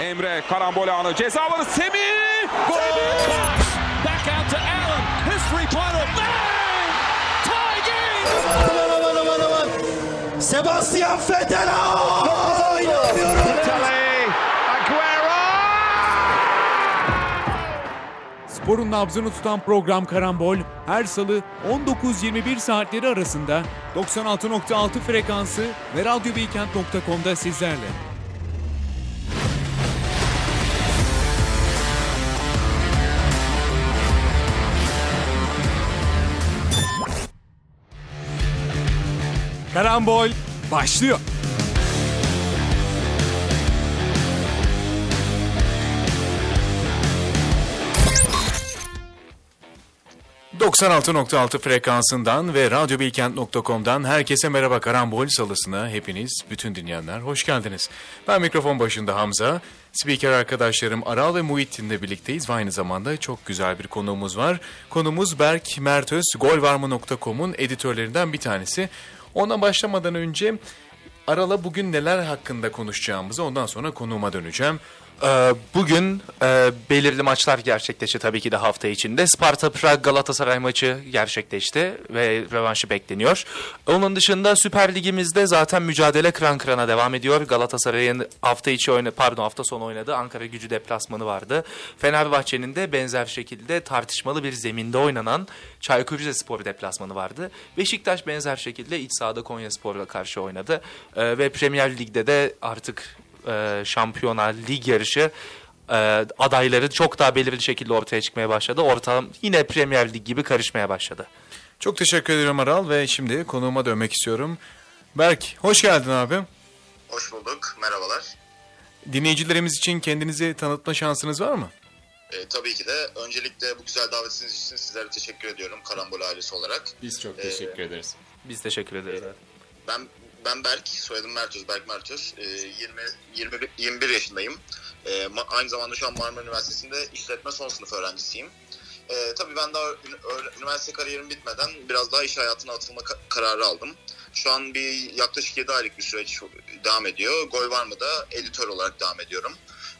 Emre karambol anı ceza alanı Semih. Gol! Back out to Allen. His three-pointer. Bang! Tie game! Aman aman aman aman. Sebastian Vettel. Sporun nabzını tutan program Karambol her salı 19-21 saatleri arasında 96.6 frekansı ve radyobeykent.com'da sizlerle. Karambol başlıyor. ...96.6 frekansından ve radyobilkent.com'dan herkese merhaba Karambol Salısı'na hepiniz, bütün dinleyenler hoş geldiniz. Ben mikrofon başında Hamza, spiker arkadaşlarım Aral ve Muhittin'le birlikteyiz ve aynı zamanda çok güzel bir konuğumuz var. Konumuz Berk Mertöz, golvarma.com'un editörlerinden bir tanesi. Ona başlamadan önce Aral'a bugün neler hakkında konuşacağımızı ondan sonra konuğuma döneceğim. Ee, Bugün e, belirli maçlar gerçekleşti tabii ki de hafta içinde. Sparta Prag Galatasaray maçı gerçekleşti ve revanşı bekleniyor. Onun dışında Süper Ligimizde zaten mücadele kıran kırana devam ediyor. Galatasaray'ın hafta içi oyna pardon hafta sonu oynadığı Ankara Gücü deplasmanı vardı. Fenerbahçe'nin de benzer şekilde tartışmalı bir zeminde oynanan Çaykur Rizespor deplasmanı vardı. Beşiktaş benzer şekilde iç sahada Konyaspor'la karşı oynadı. Ee, ve Premier Lig'de de artık e, şampiyonlar lig yarışı e, adayları çok daha belirli şekilde ortaya çıkmaya başladı. Ortam yine Premier Lig gibi karışmaya başladı. Çok teşekkür ederim Aral ve şimdi konuğuma dönmek istiyorum. Berk, hoş geldin abi. Hoş bulduk. Merhabalar. Dinleyicilerimiz için kendinizi tanıtma şansınız var mı? Ee, tabii ki de öncelikle bu güzel davetiniz için sizlere teşekkür ediyorum Karambol ailesi olarak. Biz çok teşekkür ederiz. Biz teşekkür ederiz. Ben ben Berk, soyadım Mertöz, Berk Mertöz. Ee, 20, 21, 21 yaşındayım. Ma- aynı zamanda şu an Marmara Üniversitesi'nde işletme son sınıf öğrencisiyim. Ee, tabii ben daha üniversite kariyerim bitmeden biraz daha iş hayatına atılma ka- kararı aldım. Şu an bir yaklaşık 7 aylık bir süreç devam ediyor. Gol var mı da editör olarak devam ediyorum.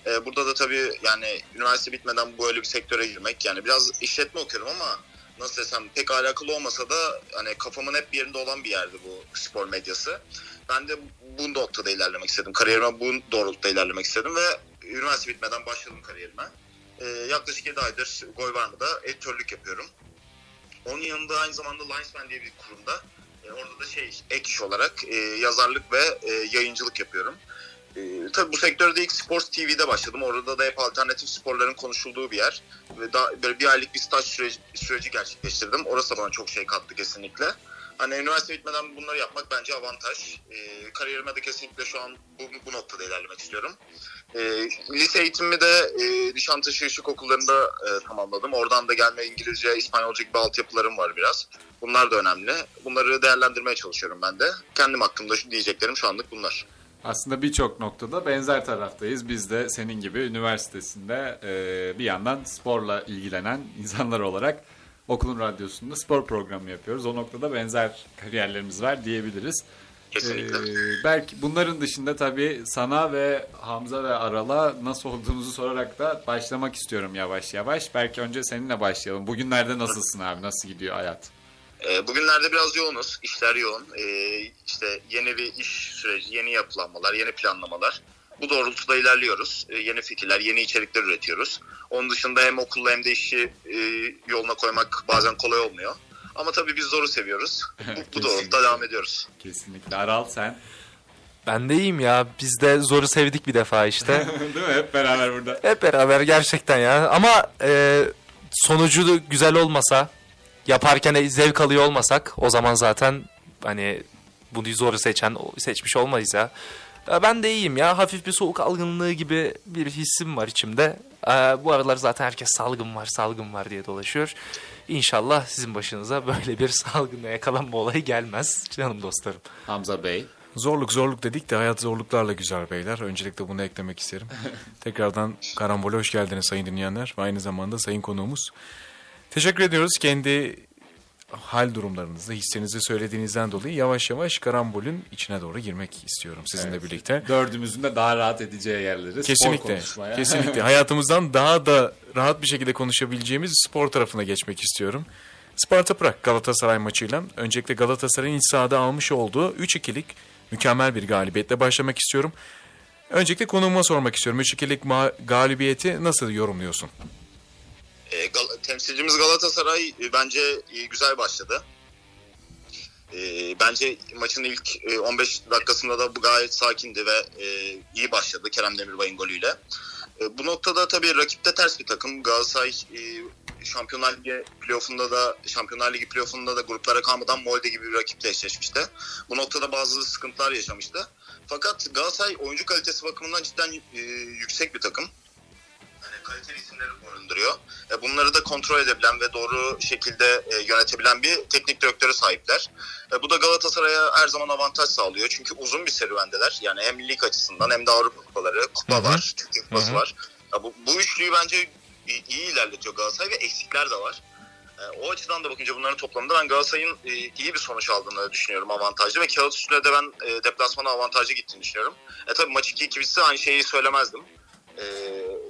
Ee, burada da tabii yani üniversite bitmeden böyle bir sektöre girmek yani biraz işletme okuyorum ama nasıl desem pek alakalı olmasa da hani kafamın hep bir yerinde olan bir yerdi bu spor medyası. Ben de bu noktada ilerlemek istedim. Kariyerime bu doğrultuda ilerlemek istedim ve üniversite bitmeden başladım kariyerime. Ee, yaklaşık 7 aydır gol var mı da editörlük yapıyorum. Onun yanında aynı zamanda Linesman diye bir kurumda e, orada da şey ek iş olarak e, yazarlık ve e, yayıncılık yapıyorum. E, tabii bu sektörde ilk Sports TV'de başladım. Orada da hep alternatif sporların konuşulduğu bir yer. Ve daha böyle bir aylık bir staj süreci, süreci gerçekleştirdim. Orası da bana çok şey kattı kesinlikle. Hani üniversite bitmeden bunları yapmak bence avantaj. E, kariyerime de kesinlikle şu an bu, bu noktada ilerlemek istiyorum. E, lise eğitimimi de e, Nişantaşı Işık Okulları'nda e, tamamladım. Oradan da gelme İngilizce, İspanyolca gibi altyapılarım var biraz. Bunlar da önemli. Bunları değerlendirmeye çalışıyorum ben de. Kendim hakkında diyeceklerim şu anlık bunlar. Aslında birçok noktada benzer taraftayız. Biz de senin gibi üniversitesinde e, bir yandan sporla ilgilenen insanlar olarak okulun radyosunda spor programı yapıyoruz. O noktada benzer kariyerlerimiz var diyebiliriz. Kesinlikle. Ee, belki bunların dışında tabii sana ve Hamza ve Aral'a nasıl olduğunuzu sorarak da başlamak istiyorum yavaş yavaş. Belki önce seninle başlayalım. Bugünlerde nasılsın abi? Nasıl gidiyor hayat? Ee, bugünlerde biraz yoğunuz. İşler yoğun. Ee, işte yeni bir iş süreci, yeni yapılanmalar, yeni planlamalar. Bu doğrultuda ilerliyoruz. Ee, yeni fikirler, yeni içerikler üretiyoruz. Onun dışında hem okulla hem de işi e, yoluna koymak bazen kolay olmuyor. Ama tabii biz zoru seviyoruz. Bu, bu doğrultuda devam ediyoruz. Kesinlikle. Aral sen? Ben de iyiyim ya. Biz de zoru sevdik bir defa işte. Değil mi? Hep beraber burada. Hep beraber gerçekten ya. Ama e, sonucu güzel olmasa, yaparken zevk alıyor olmasak o zaman zaten hani bunu zoru seçen seçmiş olmayız ya. Ben de iyiyim ya. Hafif bir soğuk algınlığı gibi bir hissim var içimde. Ee, bu aralar zaten herkes salgın var, salgın var diye dolaşıyor. İnşallah sizin başınıza böyle bir salgınla yakalanma olayı gelmez canım dostlarım. Hamza Bey. Zorluk zorluk dedik de hayat zorluklarla güzel beyler. Öncelikle bunu eklemek isterim. Tekrardan Karambol'e hoş geldiniz sayın dinleyenler ve aynı zamanda sayın konuğumuz. Teşekkür ediyoruz kendi hal durumlarınızı, hislerinizi söylediğinizden dolayı yavaş yavaş karambolün içine doğru girmek istiyorum sizinle birlikte. Dördümüzün de daha rahat edeceği yerleri spor Kesinlikle. konuşmaya. Kesinlikle. Hayatımızdan daha da rahat bir şekilde konuşabileceğimiz spor tarafına geçmek istiyorum. Sparta Prag Galatasaray maçıyla öncelikle Galatasaray'ın iç sahada almış olduğu 3-2'lik mükemmel bir galibiyetle başlamak istiyorum. Öncelikle konuğuma sormak istiyorum. 3-2'lik ma- galibiyeti nasıl yorumluyorsun? E, Gal- temsilcimiz Galatasaray e, bence e, güzel başladı. E, bence maçın ilk e, 15 dakikasında da bu gayet sakindi ve e, iyi başladı Kerem Demirbay'ın golüyle. E, bu noktada tabii rakipte ters bir takım. Galatasaray e, Şampiyonlar Ligi playoff'unda da Şampiyonlar Ligi playoff'unda da gruplara kalmadan Molde gibi bir rakiple eşleşmişti. Bu noktada bazı sıkıntılar yaşamıştı. Fakat Galatasaray oyuncu kalitesi bakımından cidden e, yüksek bir takım kaliteli isimleri barındırıyor. E, bunları da kontrol edebilen ve doğru şekilde e, yönetebilen bir teknik direktöre sahipler. E, bu da Galatasaray'a her zaman avantaj sağlıyor. Çünkü uzun bir serüvendeler. Yani hem lig açısından hem de Avrupa kupaları, kupa var, Türkiye kupası var. Ya bu, bu üçlüyü bence iyi, iyi ilerletiyor Galatasaray ve eksikler de var. E, o açıdan da bakınca bunların toplamında ben Galatasaray'ın e, iyi bir sonuç aldığını düşünüyorum avantajlı ve kağıt üstüne de ben e, deplasmana avantajlı gittiğini düşünüyorum. E tabii maç 2-2 bitse aynı şeyi söylemezdim. Ee,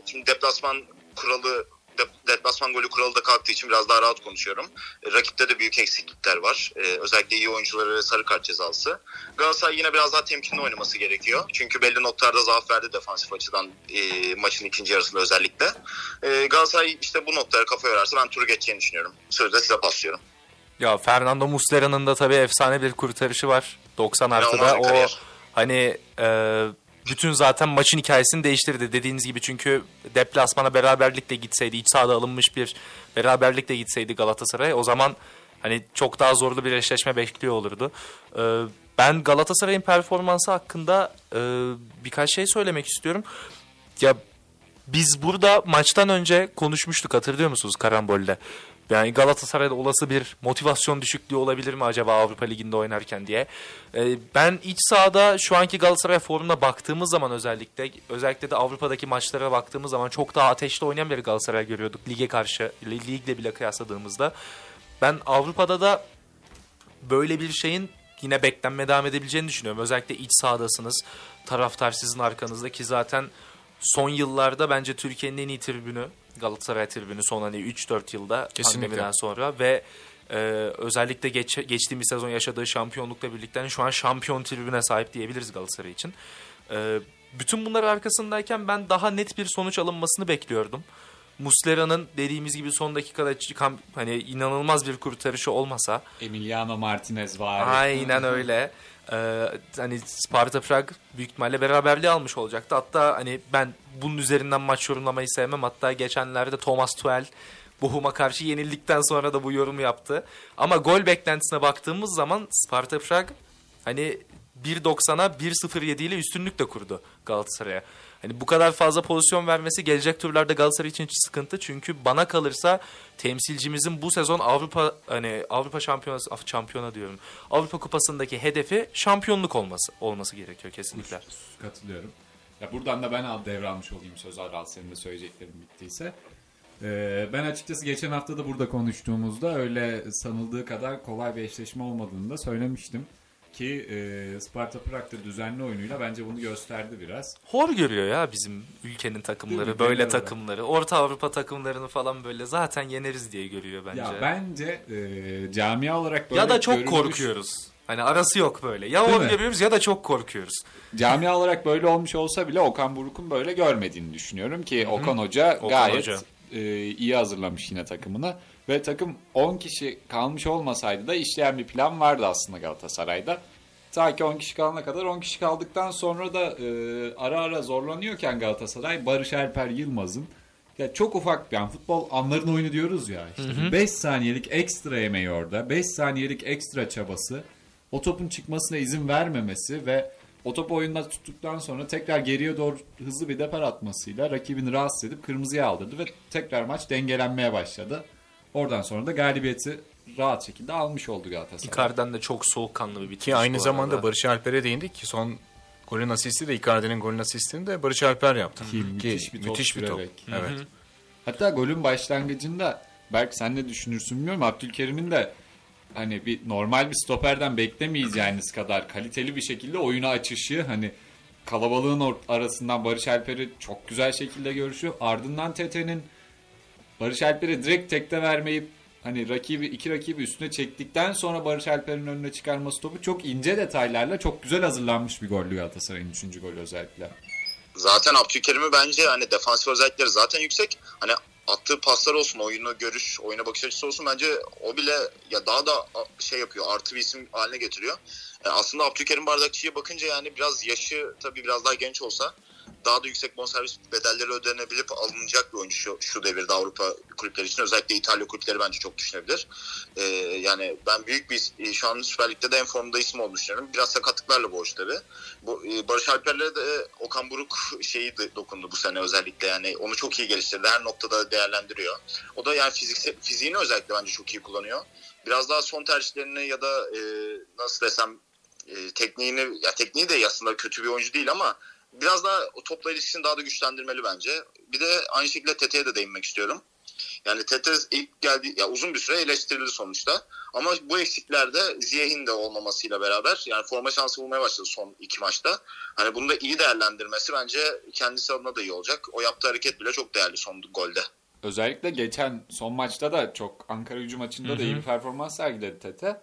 şimdi deplasman kuralı de- deplasman golü kuralı da kalktığı için biraz daha rahat konuşuyorum. E, rakipte de büyük eksiklikler var. E, özellikle iyi oyuncuları ve sarı kart cezası. Galatasaray yine biraz daha temkinli oynaması gerekiyor. Çünkü belli noktalarda zaaf verdi defansif açıdan e, maçın ikinci yarısında özellikle. E, Galatasaray işte bu noktalara kafa yorarsa ben turu geçeceğini düşünüyorum. Sözü de size paslıyorum. Ya Fernando Muslera'nın da tabii efsane bir kurtarışı var. 90 artıda o kariyer. hani e, bütün zaten maçın hikayesini değiştirdi dediğiniz gibi çünkü deplasmana beraberlikle gitseydi iç sahada alınmış bir beraberlikle gitseydi Galatasaray o zaman hani çok daha zorlu bir eşleşme bekliyor olurdu. E, ben Galatasaray'ın performansı hakkında e, birkaç şey söylemek istiyorum. Ya biz burada maçtan önce konuşmuştuk hatırlıyor musunuz Karambol'de? Yani Galatasaray'da olası bir motivasyon düşüklüğü olabilir mi acaba Avrupa Ligi'nde oynarken diye. Ee, ben iç sahada şu anki Galatasaray formuna baktığımız zaman özellikle özellikle de Avrupa'daki maçlara baktığımız zaman çok daha ateşli oynayan bir Galatasaray görüyorduk lige karşı li- ligle bile kıyasladığımızda. Ben Avrupa'da da böyle bir şeyin yine beklenmeye devam edebileceğini düşünüyorum. Özellikle iç sahadasınız. Taraftar sizin arkanızda ki zaten son yıllarda bence Türkiye'nin en iyi tribünü Galatasaray tribünü son hani 3-4 yılda Kesinlikle. pandemiden sonra ve e, özellikle geç, geçtiğimiz sezon yaşadığı şampiyonlukla birlikte şu an şampiyon tribüne sahip diyebiliriz Galatasaray için. E, bütün bunlar arkasındayken ben daha net bir sonuç alınmasını bekliyordum. Muslera'nın dediğimiz gibi son dakikada çıkan hani inanılmaz bir kurtarışı olmasa Emiliano Martinez var. Aynen öyle. Ee, hani Sparta Prag büyük ihtimalle beraberliği almış olacaktı. Hatta hani ben bunun üzerinden maç yorumlamayı sevmem. Hatta geçenlerde Thomas Tuchel Bochum'a karşı yenildikten sonra da bu yorumu yaptı. Ama gol beklentisine baktığımız zaman Sparta Prag hani 1.90'a 1.07 ile üstünlük de kurdu Galatasaray'a. Hani bu kadar fazla pozisyon vermesi gelecek turlarda Galatasaray için sıkıntı. Çünkü bana kalırsa temsilcimizin bu sezon Avrupa hani Avrupa Şampiyonası şampiyona diyorum. Avrupa Kupası'ndaki hedefi şampiyonluk olması olması gerekiyor kesinlikle. Katılıyorum. Ya buradan da ben al devralmış olayım söz Aral senin de söyleyeceklerin bittiyse. Ee, ben açıkçası geçen hafta da burada konuştuğumuzda öyle sanıldığı kadar kolay bir eşleşme olmadığını da söylemiştim. Ki e, Sparta Prag'da düzenli oyunuyla bence bunu gösterdi biraz. Hor görüyor ya bizim ülkenin takımları, mi? böyle Genel olarak. takımları. Orta Avrupa takımlarını falan böyle zaten yeneriz diye görüyor bence. Ya Ya, bence e, camia olarak böyle da çok görülmüş- korkuyoruz. Hani arası yok böyle. Ya Değil mi? görüyoruz ya da çok korkuyoruz. Camia olarak böyle olmuş olsa bile Okan Buruk'un böyle görmediğini düşünüyorum ki Okan Hoca Okan gayet Hoca. e, iyi hazırlamış yine takımını ve takım 10 kişi kalmış olmasaydı da işleyen bir plan vardı aslında Galatasaray'da. Ta ki 10 kişi kalana kadar 10 kişi kaldıktan sonra da e, ara ara zorlanıyorken Galatasaray Barış Alper Yılmaz'ın ya çok ufak yani futbol anların oyunu diyoruz ya işte 5 saniyelik ekstra emeği orada 5 saniyelik ekstra çabası o topun çıkmasına izin vermemesi ve o topu oyunda tuttuktan sonra tekrar geriye doğru hızlı bir depar atmasıyla rakibini rahatsız edip kırmızıya aldırdı ve tekrar maç dengelenmeye başladı. Oradan sonra da galibiyeti rahat şekilde almış oldu Galatasaray. Icardi'den de çok soğukkanlı bir bitiriş Ki aynı zamanda arada. Barış Alper'e değindik ki son golün asisti de Icardi'nin golün asistini de Barış Alper yaptı. Ki müthiş bir top müthiş bir top. Evet. Hatta golün başlangıcında belki sen ne düşünürsün bilmiyorum Abdülkerim'in de hani bir normal bir stoperden beklemeyeceğiniz kadar kaliteli bir şekilde oyunu açışı hani kalabalığın arasından Barış Alper'i çok güzel şekilde görüşüyor. Ardından Tete'nin Barış Alper'i direkt tekte vermeyip hani rakibi iki rakibi üstüne çektikten sonra Barış Alper'in önüne çıkarması topu çok ince detaylarla çok güzel hazırlanmış bir gollü Galatasaray'ın 3. golü özellikle. Zaten Abdülkerim'i bence hani defansif özellikleri zaten yüksek. Hani attığı paslar olsun, oyunu görüş, oyuna bakış açısı olsun bence o bile ya daha da şey yapıyor, artı bir isim haline getiriyor. E, aslında Abdülkerim Bardakçı'ya bakınca yani biraz yaşı tabii biraz daha genç olsa daha da yüksek bonservis bedelleri ödenebilip alınacak bir oyuncu şu, şu devirde Avrupa kulüpleri için. Özellikle İtalya kulüpleri bence çok düşünebilir. Ee, yani ben büyük bir e, şu an Süper Lig'de de en formda isim olduğunu düşünüyorum. Biraz sakatlıklarla boğuş tabii. Bu, e, Barış Alper'le de Okan Buruk şeyi de dokundu bu sene özellikle. Yani onu çok iyi geliştirdi. Her noktada değerlendiriyor. O da yani fiziksel, fiziğini özellikle bence çok iyi kullanıyor. Biraz daha son tercihlerini ya da e, nasıl desem e, tekniğini ya tekniği de aslında kötü bir oyuncu değil ama biraz daha o topla ilişkisini daha da güçlendirmeli bence. Bir de aynı şekilde Tete'ye de değinmek istiyorum. Yani Tete ilk geldi ya uzun bir süre eleştirildi sonuçta. Ama bu eksiklerde Ziyeh'in de olmamasıyla beraber yani forma şansı bulmaya başladı son iki maçta. Hani bunu da iyi değerlendirmesi bence kendisi adına da iyi olacak. O yaptığı hareket bile çok değerli son golde. Özellikle geçen son maçta da çok Ankara gücü maçında da iyi bir performans sergiledi Tete.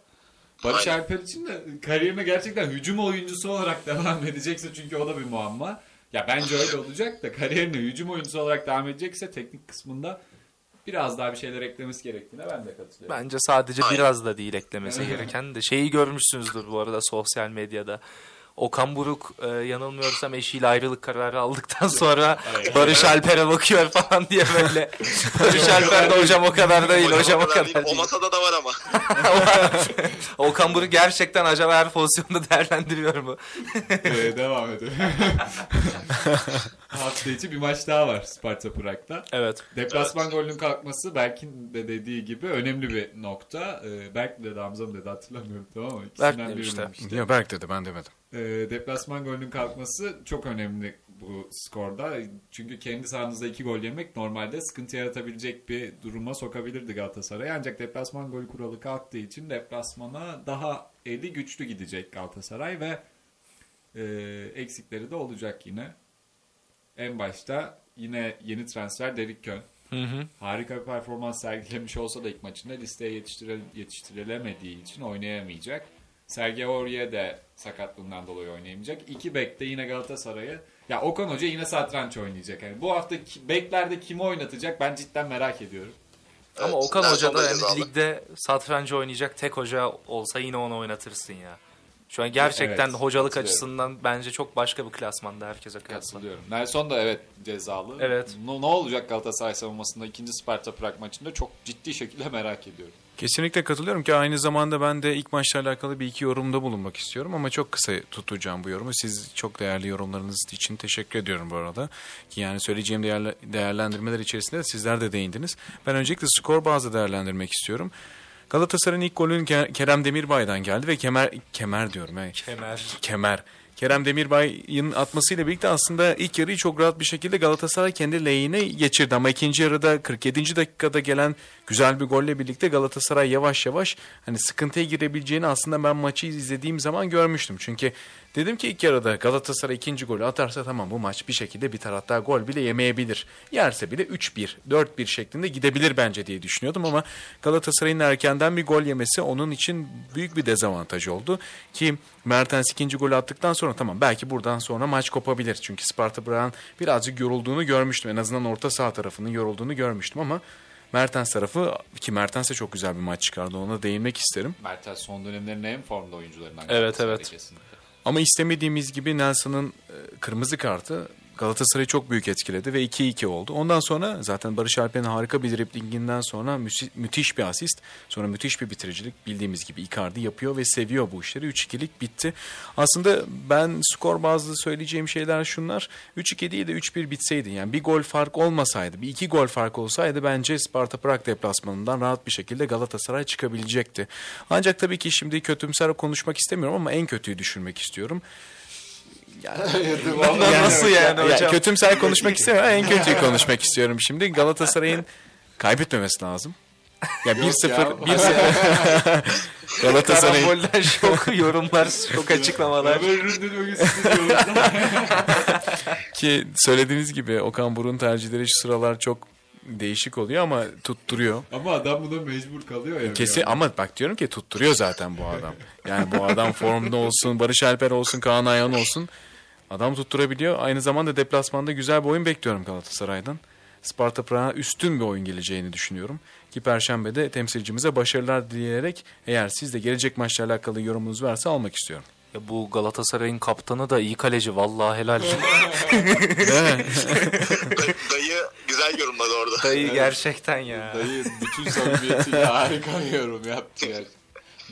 Barış Aynen. Alper için de kariyerine gerçekten hücum oyuncusu olarak devam edecekse çünkü o da bir muamma. Ya bence öyle olacak da kariyerine hücum oyuncusu olarak devam edecekse teknik kısmında biraz daha bir şeyler eklemesi gerektiğine ben de katılıyorum. Bence sadece Aynen. biraz da değil eklemesi gereken de. Şeyi görmüşsünüzdür bu arada sosyal medyada. Okan Buruk e, yanılmıyorsam eşiyle ayrılık kararı aldıktan sonra Barış Alper'e bakıyor falan diye böyle. Barış Alper de hocam o kadar değil, hocam o kadar değil. değil. O masada da var ama. Okan Buruk gerçekten acaba her pozisyonda değerlendiriyor mu? Ee, devam edelim. Hafta içi bir maç daha var Sparta Prag'da. Evet. Deplasman golünün kalkması Berk'in de dediği gibi önemli bir nokta. Ee, Berk dedi Hamza mı dedi hatırlamıyorum tamam mı? İkisinden Berk demişti. demişti. Ya Berk dedi ben demedim. Ee, deplasman golünün kalkması çok önemli bu skorda. Çünkü kendi sahanızda iki gol yemek normalde sıkıntı yaratabilecek bir duruma sokabilirdi Galatasaray'ı. Ancak deplasman golü kuralı kalktığı için deplasmana daha eli güçlü gidecek Galatasaray ve e, eksikleri de olacak yine. En başta yine yeni transfer Derek Kön. Harika bir performans sergilemiş olsa da ilk maçında listeye yetiştire, yetiştirilemediği için oynayamayacak. Sergio Aurier de sakatlığından dolayı oynayamayacak. İki bek de yine Galatasaray'ı ya Okan Hoca yine satranç oynayacak. Yani bu hafta ki- beklerde kimi oynatacak ben cidden merak ediyorum. Ama Evet, Okan Hoca da yani ligde satrancı oynayacak tek hoca olsa yine onu oynatırsın ya. Şu an gerçekten Evet, hocalık açısından bence çok başka bir klasmanda herkese kıyasla. Katılıyorum. Nelson da evet cezalı. Evet. Ne, ne olacak Galatasaray savunmasında ikinci Sparta Prag maçında çok ciddi şekilde merak ediyorum. Kesinlikle katılıyorum ki aynı zamanda ben de ilk maçla alakalı bir iki yorumda bulunmak istiyorum ama çok kısa tutacağım bu yorumu. Siz çok değerli yorumlarınız için teşekkür ediyorum bu arada. Ki yani söyleyeceğim değerli, değerlendirmeler içerisinde de sizler de değindiniz. Ben öncelikle skor bazlı değerlendirmek istiyorum. Galatasaray'ın ilk golünün Ke- Kerem Demirbay'dan geldi ve kemer kemer diyorum. Kemer. kemer. Kerem Demirbay'ın atmasıyla birlikte aslında ilk yarıyı çok rahat bir şekilde Galatasaray kendi lehine geçirdi. Ama ikinci yarıda 47. dakikada gelen güzel bir golle birlikte Galatasaray yavaş yavaş hani sıkıntıya girebileceğini aslında ben maçı izlediğim zaman görmüştüm. Çünkü dedim ki ilk yarıda Galatasaray ikinci golü atarsa tamam bu maç bir şekilde biter. Hatta gol bile yemeyebilir. Yerse bile 3-1, 4-1 şeklinde gidebilir bence diye düşünüyordum ama Galatasaray'ın erkenden bir gol yemesi onun için büyük bir dezavantaj oldu. Ki Mertens ikinci golü attıktan sonra tamam belki buradan sonra maç kopabilir. Çünkü Sparta Prag'ın birazcık yorulduğunu görmüştüm. En azından orta saha tarafının yorulduğunu görmüştüm ama Mertens tarafı ki Mertens de çok güzel bir maç çıkardı ona değinmek isterim. Mertens son dönemlerin en formda oyuncularından. Evet, evet. kesinlikle. Ama istemediğimiz gibi Nelson'ın e, kırmızı kartı Galatasaray'ı çok büyük etkiledi ve 2-2 oldu. Ondan sonra zaten Barış Alper'in harika bir driblinginden sonra müthiş bir asist, sonra müthiş bir bitiricilik bildiğimiz gibi Icardi yapıyor ve seviyor bu işleri. 3-2'lik bitti. Aslında ben skor bazlı söyleyeceğim şeyler şunlar. 3-2 değil de 3-1 bitseydi yani bir gol fark olmasaydı, bir iki gol fark olsaydı bence Sparta Prag deplasmanından rahat bir şekilde Galatasaray çıkabilecekti. Ancak tabii ki şimdi kötümser konuşmak istemiyorum ama en kötüyü düşünmek istiyorum. Nasıl yani Ya, hocam? kötümser konuşmak istemiyorum. En kötüyü konuşmak istiyorum şimdi. Galatasaray'ın kaybetmemesi lazım. Ya 1-0 1-0 Galatasaray Karambolden şok yorumlar, şok açıklamalar. ki söylediğiniz gibi Okan Buruk'un tercihleri şu sıralar çok değişik oluyor ama tutturuyor. Ama adam buna mecbur kalıyor ya. Kesin ama bak diyorum ki tutturuyor zaten bu adam. Yani bu adam formda olsun, Barış Alper olsun, Kaan Ayhan olsun. Adam tutturabiliyor. Aynı zamanda deplasmanda güzel bir oyun bekliyorum Galatasaray'dan. Sparta Prag'a üstün bir oyun geleceğini düşünüyorum. Ki Perşembe'de temsilcimize başarılar dileyerek eğer siz de gelecek maçla alakalı yorumunuz varsa almak istiyorum. Ya bu Galatasaray'ın kaptanı da iyi kaleci vallahi helal. Dayı güzel yorumladı orada. Dayı gerçekten ya. Dayı bütün samimiyetiyle harika bir yorum yaptı ya.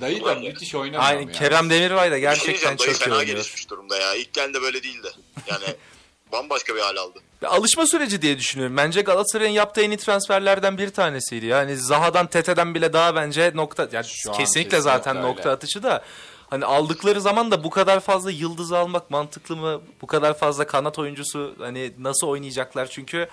Dayı da müthiş oynamıyor Aynen ya. Kerem Demirbay da şey gerçekten dayı çok iyi oynuyor. gelişmiş durumda ya. İlk geldiğinde böyle değildi. Yani bambaşka bir hal aldı. Ve Alışma süreci diye düşünüyorum. Bence Galatasaray'ın yaptığı en iyi transferlerden bir tanesiydi. Yani Zaha'dan, Tete'den bile daha bence nokta... Yani an kesinlikle kesinlikle zaten öyle. nokta atışı da... Hani aldıkları zaman da bu kadar fazla yıldız almak mantıklı mı? Bu kadar fazla kanat oyuncusu hani nasıl oynayacaklar? Çünkü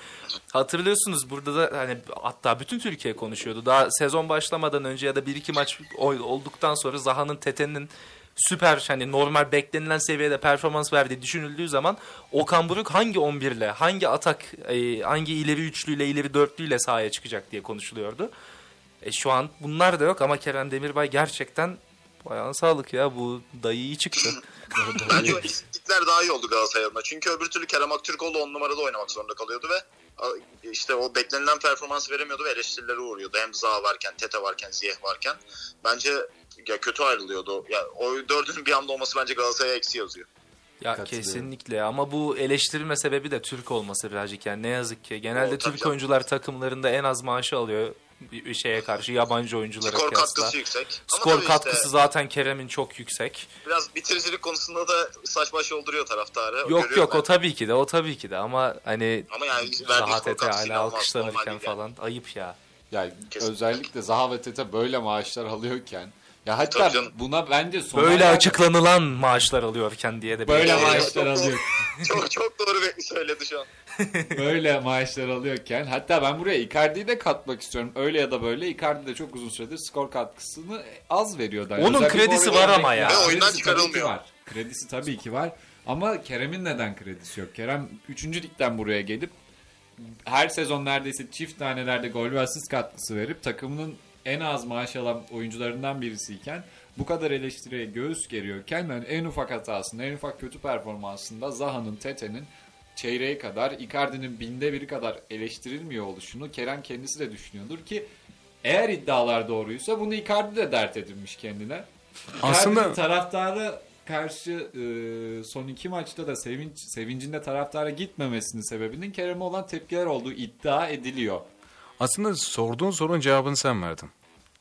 hatırlıyorsunuz burada da hani hatta bütün Türkiye konuşuyordu. Daha sezon başlamadan önce ya da bir iki maç olduktan sonra Zaha'nın Tete'nin süper hani normal beklenilen seviyede performans verdiği düşünüldüğü zaman Okan Buruk hangi 11 ile hangi atak e, hangi ileri üçlüyle ileri dörtlüyle sahaya çıkacak diye konuşuluyordu. E, şu an bunlar da yok ama Kerem Demirbay gerçekten ayağına sağlık ya bu dayı iyi çıktı. Bence o eksiklikler daha iyi oldu Galatasaray adına. Çünkü öbür türlü Kerem Aktürkoğlu on numarada oynamak zorunda kalıyordu ve işte o beklenilen performans veremiyordu ve eleştirilere uğruyordu. Hem Zaha varken, Tete varken, Ziyeh varken. Bence ya kötü ayrılıyordu. Ya o dördünün bir anda olması bence Galatasaray'a eksi yazıyor. Ya kesinlikle ama bu eleştirilme sebebi de Türk olması birazcık yani ne yazık ki. Genelde O, Türk canım. oyuncular takımlarında en az maaşı alıyor bir şeye karşı yabancı oyunculara Skor kıyasla. katkısı yüksek. Ama Skor tabii işte katkısı zaten Kerem'in çok yüksek. biraz bitiricilik konusunda da saç baş olduruyor taraftarı. Yok Görüyorum yok ben. o tabii ki de o tabii ki de ama hani Ama yani Zaha skor Tete katkısı hala alkışlanırken değil yani. falan ayıp ya. Ya Kesin. özellikle Zaha ve Tete böyle maaşlar alıyorken ya hatta buna bence son Böyle aylarda açıklanılan maaşlar alıyorken diye de böyle Evet, maaşlar alıyor. çok çok doğru bir söyledi şu an. böyle maaşlar alıyorken hatta ben buraya Icardi'yi de katmak istiyorum. Öyle ya da böyle Icardi de çok uzun süredir skor katkısını az veriyordu. Yani Onun özellikle kredisi var ama ya. Ve oyundan Kredisi tabii ki çıkarılmıyor. var. Kredisi tabii ki var. Ama Kerem'in neden kredisi yok? Kerem 3. ligden buraya gelip her sezon neredeyse çift tanelerde gol ve asist katkısı verip takımının en az maaş alan oyuncularından birisiyken bu kadar eleştiriye göğüs geriyorken yani en ufak hatasında, en ufak kötü performansında Zaha'nın, Tete'nin çeyreği kadar, Icardi'nin binde biri kadar eleştirilmiyor oluşunu Kerem kendisi de düşünüyordur ki eğer iddialar doğruysa bunu Icardi de dert edinmiş kendine. Aslında- taraftarı karşı e, son iki maçta da sevinç sevincinde taraftara gitmemesinin sebebinin Kerem'e olan tepkiler olduğu iddia ediliyor. Aslında sorduğun sorunun cevabını sen verdin.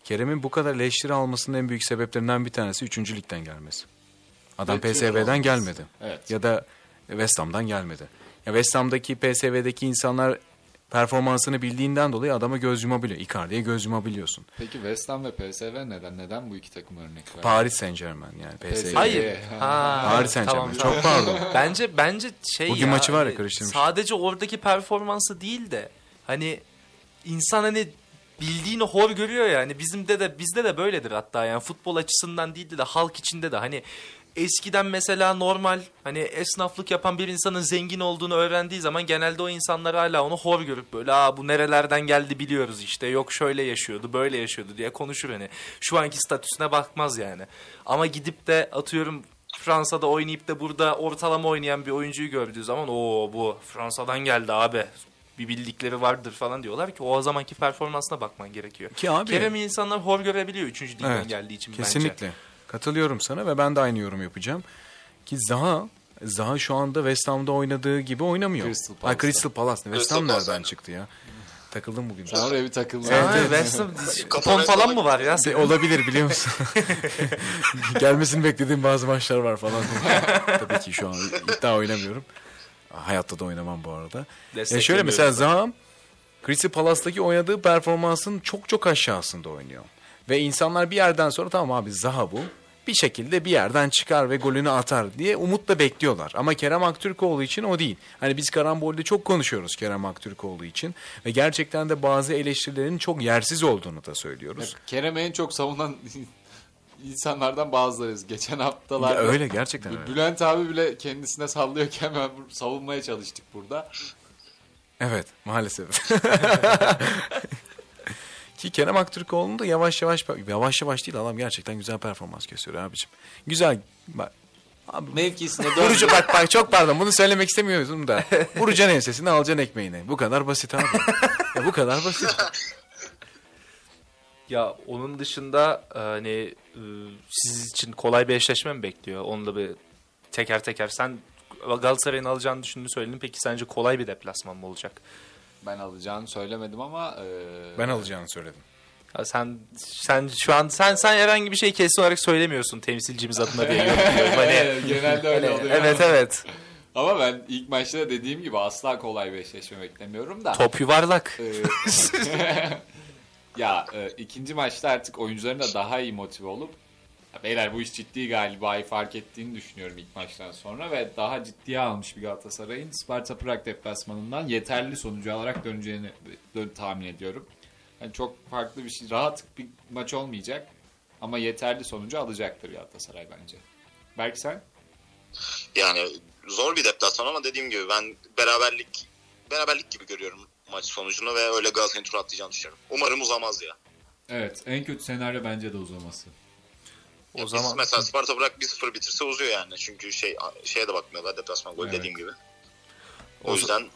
Kerem'in bu kadar eleştiri almasının en büyük sebeplerinden bir tanesi 3. ligden gelmesi. Adam PSV'den gelmedi. Evet. Ya da West Ham'dan gelmedi. West Ham'daki PSV'deki insanlar performansını bildiğinden dolayı adama göz yumabiliyor. Icardi'ye göz yumabiliyorsun. Peki West Ham ve PSV neden? Neden bu iki takım örnek var? Paris Saint Germain yani. PSG. Hayır. Ha, Paris Saint Germain. tamam, Çok pardon. Bence bence şey Bugün ya, maçı var ya, hani karıştırmış. Sadece oradaki performansı değil de hani insan hani bildiğini hor görüyor yani bizimde de bizde de böyledir hatta yani futbol açısından değil de halk içinde de hani eskiden mesela normal hani esnaflık yapan bir insanın zengin olduğunu öğrendiği zaman genelde o insanlar hala onu hor görüp böyle aa bu nerelerden geldi biliyoruz işte yok şöyle yaşıyordu böyle yaşıyordu diye konuşur hani şu anki statüsüne bakmaz yani ama gidip de atıyorum Fransa'da oynayıp da burada ortalama oynayan bir oyuncuyu gördüğü zaman o bu Fransa'dan geldi abi bir bildikleri vardır falan diyorlar ki o zamanki performansına bakman gerekiyor. Ki abi- Kerem'i insanlar hor görebiliyor 3. ligden Evet, geldiği için Kesinlikle. bence. Katılıyorum sana ve ben de aynı yorum yapacağım. Ki Zaha Zaha şu anda West Ham'da oynadığı gibi oynamıyor. Crystal Ay Palace'da. Crystal Palace. West Ham Palace, nereden çıktı ya? Takıldım bugün. Sen oraya bir takıldın. Ha, West Ham kupon falan mı var ya? De- olabilir biliyor musun? Gelmesini beklediğim bazı maçlar var falan. Tabii ki şu an iddia oynamıyorum. Hayatta da oynamam bu arada. Ya şöyle mesela Zaha Crystal Palace'taki oynadığı performansın çok çok aşağısında oynuyor. Ve insanlar bir yerden sonra tamam abi Zaha bu. bir şekilde bir yerden çıkar ve golünü atar diye umutla bekliyorlar. Ama Kerem Aktürkoğlu için o değil. Hani biz karambolde çok konuşuyoruz Kerem Aktürkoğlu için ve gerçekten de bazı eleştirilerin çok yersiz olduğunu da söylüyoruz. Kerem'i en çok savunan insanlardan bazılarıyız. Geçen haftalarda Ya öyle, gerçekten öyle. Bülent abi bile kendisine sallıyorken ben savunmaya çalıştık burada. Evet maalesef. Ki Kerem Aktürkoğlu'nun da yavaş yavaş yavaş yavaş değil adam gerçekten güzel performans gösteriyor abicim. Güzel bak Mevkisine dön. Vurucu bak bak çok pardon bunu söylemek istemiyordum da. Vuracaksın ensesini alacaksın ekmeğini. Bu kadar basit abi. ya bu kadar basit. Ya onun dışında hani e, siz için kolay bir eşleşme mi bekliyor? Onu da bir teker teker. Sen Galatasaray'ın alacağını düşündüğünü söyledin. Peki sence kolay bir deplasman mı olacak? Ben alacağını söylemedim ama e, Ben alacağını söyledim. Ya sen sen şu an sen sen herhangi bir şey kesin olarak söylemiyorsun temsilcimiz adına diye yorumluyorum. Hani, genelde öyle oluyor. evet evet. Ama ben ilk maçta dediğim gibi asla kolay bir eşleşme beklemiyorum da. Top yuvarlak. Ee, ya e, ikinci maçta artık oyuncuların da daha iyi motive olup "Ya beyler bu iş ciddi galiba fark ettiğini düşünüyorum ilk maçtan sonra ve daha ciddiye almış bir Galatasaray'ın Sparta Prag deplasmanından yeterli sonucu alarak döneceğini dön, tahmin ediyorum. Yani çok farklı bir şey, rahat bir maç olmayacak ama yeterli sonucu alacaktır Galatasaray bence. Belki sen? Yani zor bir deplasman ama dediğim gibi ben beraberlik beraberlik gibi görüyorum maç sonucunu ve öyle Galatasaray'ın tur atlayacağını düşünüyorum. Umarım uzamaz ya. Evet en kötü senaryo bence de uzaması. O Biz zaman mesela Sparta bırak 1-0 bitirse uzuyor yani. Çünkü şey şeye de bakmıyorlar deplasman gol Evet. dediğim gibi. O O yüzden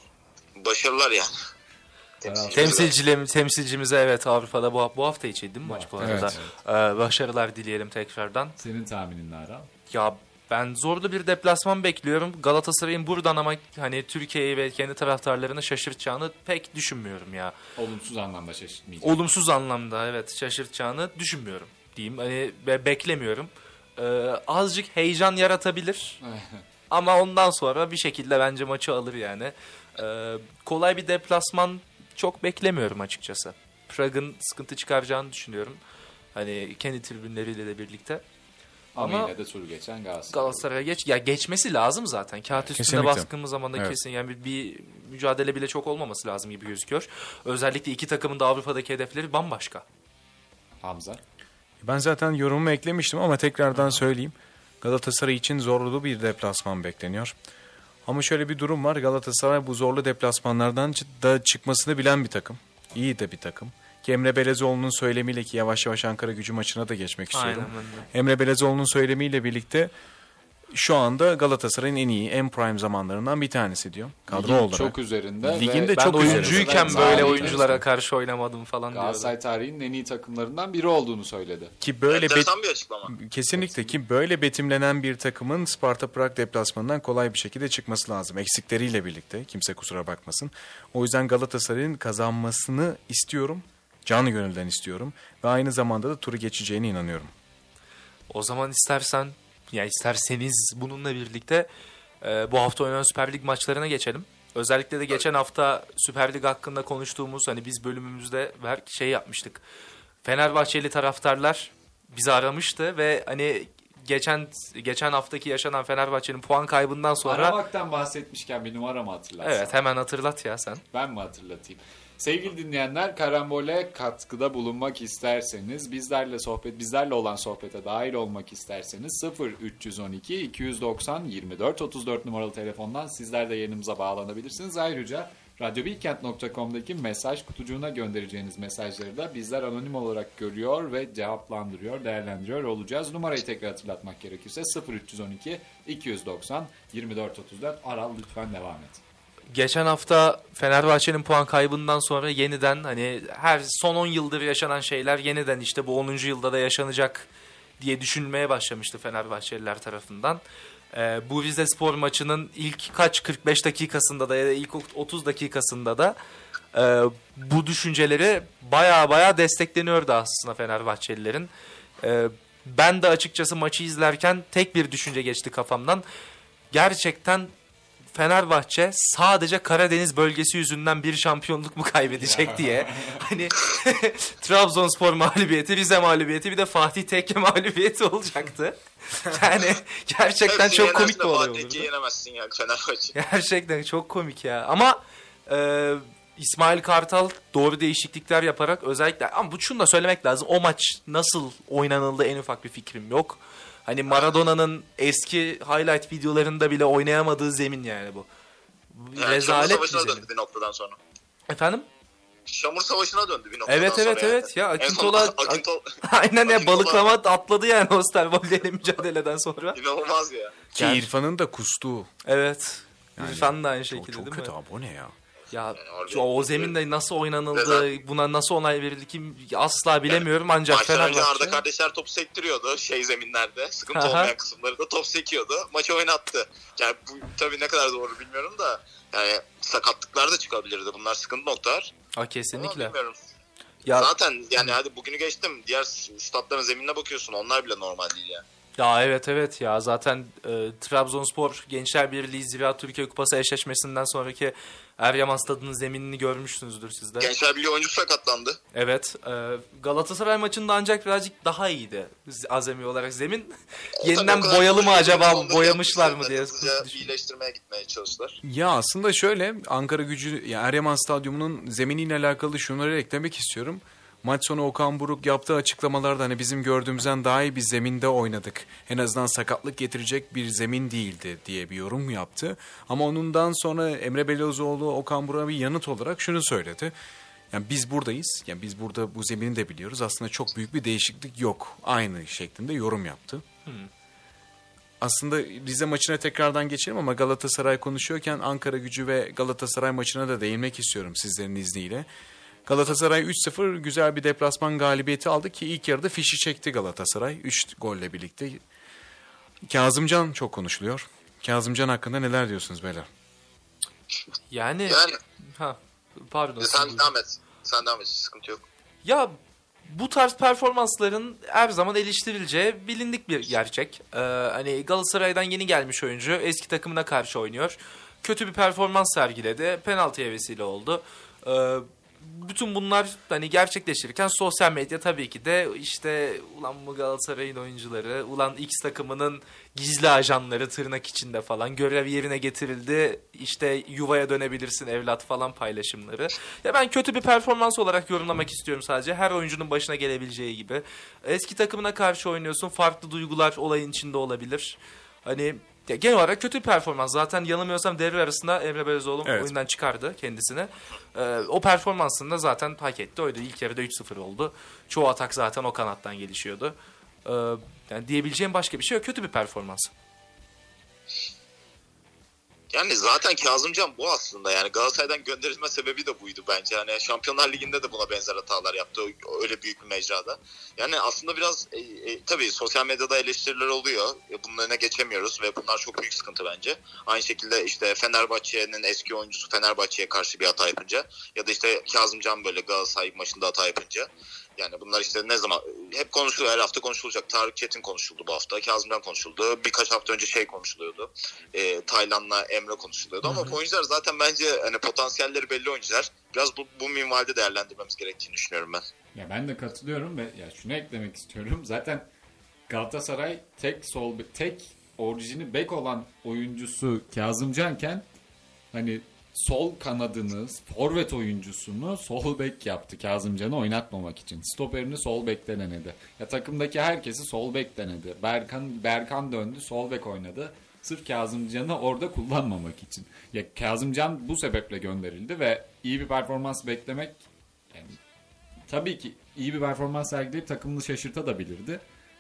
başarılar yani. temsilcilim temsilcimize evet Avrupa'da bu, bu hafta içiydi değil mi maç bu arada? Evet, Ee, başarılar dileyelim tekrardan. Senin tahminin ne Aral? Ya ben zorlu bir deplasman bekliyorum. Galatasaray'ın buradan ama hani Türkiye'yi ve kendi taraftarlarını şaşırtacağını pek düşünmüyorum ya. Olumsuz anlamda şaşırtmayacak. Olumsuz anlamda evet şaşırtacağını düşünmüyorum diyeyim. Hani ve beklemiyorum. Ee, azıcık heyecan yaratabilir. ama ondan sonra bir şekilde bence maçı alır yani. Ee, kolay bir deplasman çok beklemiyorum açıkçası. Prag'ın sıkıntı çıkaracağını düşünüyorum. Hani kendi tribünleriyle de birlikte. Ama, Ama- yine de turu geçen Galatasaray. Galatasaray'a geç ya geçmesi lazım zaten. Kağıt üstünde Kesinlikle. baskımız zaman da Evet. kesin yani bir, bir mücadele bile çok olmaması lazım gibi gözüküyor. Özellikle iki takımın da Avrupa'daki hedefleri bambaşka. Hamza. Ben zaten yorumumu eklemiştim ama tekrardan söyleyeyim. Galatasaray için zorlu bir deplasman bekleniyor. Ama şöyle bir durum var. Galatasaray bu zorlu deplasmanlardan da çıkmasını bilen bir takım. İyi de bir takım. Ki Emre Belezoğlu'nun söylemiyle ki yavaş yavaş Ankara gücü maçına da geçmek istiyorum. Aynen. Emre Belezoğlu'nun söylemiyle birlikte şu anda Galatasaray'ın en iyi, en prime zamanlarından bir tanesi diyor. Kadro Ligin olarak. çok üzerinde. Ligin ve de Ben çok oyuncuyken böyle oyunculara karşı oynamadım falan diyordu. Galatasaray tarihinin en iyi takımlarından biri olduğunu söyledi. Ki böyle bet- bir açıklama. Kesinlikle ki böyle betimlenen bir takımın Sparta Prag deplasmanından kolay bir şekilde çıkması lazım. Eksikleriyle birlikte kimse kusura bakmasın. O yüzden Galatasaray'ın kazanmasını istiyorum. Canı gönülden istiyorum. Ve aynı zamanda da turu geçeceğine inanıyorum. O zaman istersen ya isterseniz bununla birlikte e, bu hafta oynanan Süper Lig maçlarına geçelim. Özellikle de geçen hafta Süper Lig hakkında konuştuğumuz hani biz bölümümüzde ver şey yapmıştık. Fenerbahçeli taraftarlar bizi aramıştı ve hani geçen geçen haftaki yaşanan Fenerbahçe'nin puan kaybından sonra Aramaktan bahsetmişken bir numara mı hatırlarsın? evet hemen hatırlat ya sen. Ben mi hatırlatayım? Sevgili dinleyenler, Karambol'e katkıda bulunmak isterseniz, bizlerle sohbet, bizlerle olan sohbete dahil olmak isterseniz 0 312 290 24 34 numaralı telefondan sizler de yayınımıza bağlanabilirsiniz. Ayrıca radyobilkent.com'daki mesaj kutucuğuna göndereceğiniz mesajları da bizler anonim olarak görüyor ve cevaplandırıyor, değerlendiriyor olacağız. Numarayı tekrar hatırlatmak gerekirse 0 312 290 24 34 Aral lütfen devam et. Geçen hafta Fenerbahçe'nin puan kaybından sonra yeniden hani her son 10 yıldır yaşanan şeyler yeniden işte bu 10. yılda da yaşanacak diye düşünmeye başlamıştı Fenerbahçeliler tarafından. Ee, bu Rize Spor maçının ilk kaç 45 dakikasında da ya da ilk 30 dakikasında da e, bu düşünceleri baya baya destekleniyordu aslında Fenerbahçelilerin. Ee, ben de açıkçası maçı izlerken tek bir düşünce geçti kafamdan. Gerçekten Fenerbahçe sadece Karadeniz bölgesi yüzünden bir şampiyonluk mu kaybedecek diye. Hani Trabzonspor mağlubiyeti, Rize mağlubiyeti bir de Fatih Tekke mağlubiyeti olacaktı. Yani gerçekten çok komik bir olay Fatih olurdu. yenemezsin yani Fenerbahçe. Gerçekten çok komik ya. Ama e, İsmail Kartal doğru değişiklikler yaparak özellikle ama bu şunu da söylemek lazım. O maç nasıl oynanıldı en ufak bir fikrim yok. Hani Maradona'nın eski highlight videolarında bile oynayamadığı zemin yani bu. Yani Rezalet bir Savaşı'na zemin. döndü bir noktadan sonra. Efendim? Çamur Savaşı'na döndü bir noktadan Evet sonra. evet yani. evet ya Akintola Akintola aynen ya balıklama atladı yani Osterwolde'yle mücadeleden sonra. inanılmaz ya. Ki Yani- İrfan'ın da kustuğu. Evet. İrfan da aynı Çok, şekilde çok değil kötü mi? abi o ne ya? Ya harbi- o, o zeminde nasıl oynanıldı, Neden? buna nasıl onay verildi kim asla bilemiyorum ancak Maçtan önce Fenerbahçe. Arda kardeşler top sektiriyordu şey zeminlerde. Sıkıntı Aha. olmayan kısımları da top sekiyordu. Maçı oynattı. Yani bu tabii ne kadar doğru bilmiyorum da yani sakatlıklar da çıkabilirdi. Bunlar sıkıntı noktalar. Ama kesinlikle. bilmiyorum. Ya Zaten yani hadi bugünü geçtim. Diğer statların zeminine bakıyorsun. Onlar bile normal değil yani. Ya evet evet ya zaten e, Trabzonspor Gençler Birliği Ziraat Türkiye Kupası eşleşmesinden sonraki Eryaman Stadı'nın zeminini görmüşsünüzdür siz de. Gençler Birliği oyuncusu sakatlandı. Evet. e, Galatasaray maçında ancak birazcık daha iyiydi azami olarak zemin. Yeniden boyalı mı acaba boyamışlar mı diye iyileştirmeye gitmeye çalıştılar. Ya aslında şöyle Ankara gücü ya Eryaman Stadyumu'nun zeminiyle alakalı şunları eklemek istiyorum. Maç sonu Okan Buruk yaptığı açıklamalarda hani bizim gördüğümüzden daha iyi bir zeminde oynadık. En azından sakatlık getirecek bir zemin değildi diye bir yorum yaptı. Ama onundan sonra Emre Belözoğlu Okan Buruk'a bir yanıt olarak şunu söyledi. Yani biz buradayız. Yani biz burada bu zemini de biliyoruz. Aslında çok büyük bir değişiklik yok. Aynı şeklinde yorum yaptı. Aslında Rize maçına tekrardan geçelim ama Galatasaray konuşuyorken Ankara gücü ve Galatasaray maçına da değinmek istiyorum sizlerin izniyle. Galatasaray 3-0 güzel bir deplasman galibiyeti aldı ki ilk yarıda fişi çekti Galatasaray 3 golle birlikte. Kazımcan çok konuşuluyor. Kazımcan hakkında neler diyorsunuz beyler? Yani, Yani ha pardon. sen devam et. Sen devam et. Sıkıntı yok. Ya bu tarz performansların her zaman eleştirileceği bilindik bir gerçek. Ee, hani Galatasaray'dan yeni gelmiş oyuncu eski takımına karşı oynuyor. Kötü bir performans sergiledi. Penaltıya vesile oldu. Ee, bütün bunlar hani gerçekleştirirken sosyal medya tabii ki de işte ulan bu Galatasaray'ın oyuncuları, ulan X takımının gizli ajanları tırnak içinde falan görev yerine getirildi. İşte yuvaya dönebilirsin evlat falan paylaşımları. Ya ben kötü bir performans olarak yorumlamak istiyorum sadece. Her oyuncunun başına gelebileceği gibi. Eski takımına karşı oynuyorsun. Farklı duygular olayın içinde olabilir. Hani ya genel olarak kötü bir performans. Zaten yanılmıyorsam devre arasında Emre Belözoğlu Evet. oyundan çıkardı kendisini. Ee, o performansını da zaten hak etti. Oydu. İlk yarıda 3-0 oldu. Çoğu atak zaten o kanattan gelişiyordu. Ee, yani diyebileceğim başka bir şey yok. Kötü bir performans. Yani zaten Kazımcan bu aslında. Yani Galatasaray'dan gönderilme sebebi de buydu bence. Yani Şampiyonlar Ligi'nde de buna benzer hatalar yaptı. Öyle büyük bir mecrada. Yani aslında biraz e, e, tabii sosyal medyada eleştiriler oluyor. E, bunun önüne geçemiyoruz ve bunlar çok büyük sıkıntı bence. Aynı şekilde işte Fenerbahçe'nin eski oyuncusu Fenerbahçe'ye karşı bir hata yapınca ya da işte Kazımcan böyle Galatasaray maçında hata yapınca yani bunlar işte ne zaman hep konuşuluyor her hafta konuşulacak. Tarık Çetin konuşuldu bu hafta. Kazımcan konuşuldu. Birkaç hafta önce şey konuşuluyordu. E, Taylan'la Emre konuşuluyordu. Ama bu oyuncular zaten bence hani potansiyelleri belli oyuncular. Biraz bu, bu minvalde değerlendirmemiz gerektiğini düşünüyorum ben. Ya ben de katılıyorum ve ya şunu eklemek istiyorum. Zaten Galatasaray tek sol tek orijini bek olan oyuncusu Kazımcanken hani sol kanadını, forvet oyuncusunu sol bek yaptı Kazımcan'ı oynatmamak için. Stoperini sol bekte denedi. Ya takımdaki herkesi sol bek denedi. Berkan Berkan döndü, sol bek oynadı. Sırf Kazımcan'ı orada kullanmamak için. Ya Kazımcan bu sebeple gönderildi ve iyi bir performans beklemek yani tabii ki iyi bir performans sergileyip takımını şaşırtabilirdi.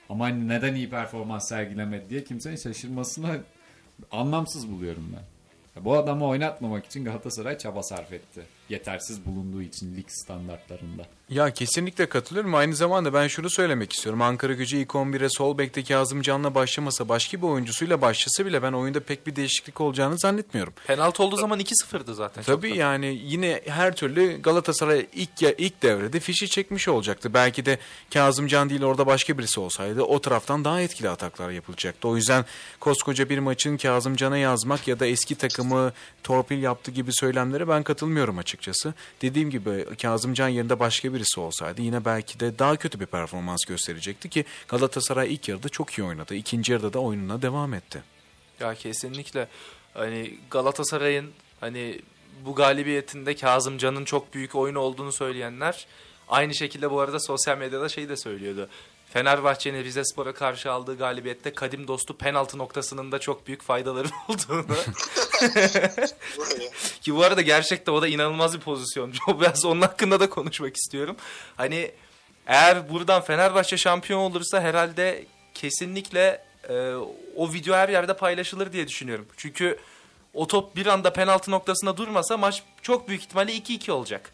Ama hani neden iyi performans sergilemedi diye kimsenin şaşırmasına anlamsız buluyorum ben. Bu adamı oynatmamak için Galatasaray çaba sarf etti. Yetersiz bulunduğu için lig standartlarında. Ya kesinlikle katılıyorum. Aynı zamanda ben şunu söylemek istiyorum. Ankara gücü ilk 11'e sol bekte Kazım Can'la başlamasa başka bir oyuncusuyla başlasa bile ben oyunda pek bir değişiklik olacağını zannetmiyorum. Penaltı olduğu zaman 2-0'dı zaten. Tabii yani yine her türlü Galatasaray ilk ya ilk devrede fişi çekmiş olacaktı. Belki de Kazımcan değil orada başka birisi olsaydı o taraftan daha etkili ataklar yapılacaktı. O yüzden koskoca bir maçın Kazımcan'a yazmak ya da eski takımı torpil yaptı gibi söylemlere ben katılmıyorum açıkçası. Dediğim gibi Kazımcan yerinde başka birisi olsaydı yine belki de daha kötü bir performans gösterecekti ki Galatasaray ilk yarıda çok iyi oynadı. İkinci yarıda da oyununa devam etti. Ya kesinlikle. Hani Galatasaray'ın hani bu galibiyetinde Kazımcan'ın çok büyük oyun olduğunu söyleyenler aynı şekilde bu arada sosyal medyada şey de söylüyordu. Fenerbahçe'nin Rize Spor'a karşı aldığı galibiyette kadim dostu penaltı noktasının da çok büyük faydaları olduğunu. Ki bu arada gerçekten o da inanılmaz bir pozisyon. Biraz onun hakkında da konuşmak istiyorum. Hani eğer buradan Fenerbahçe şampiyon olursa herhalde kesinlikle e, o video her yerde paylaşılır diye düşünüyorum. Çünkü o top bir anda penaltı noktasında durmasa maç çok büyük ihtimalle 2-2 olacak.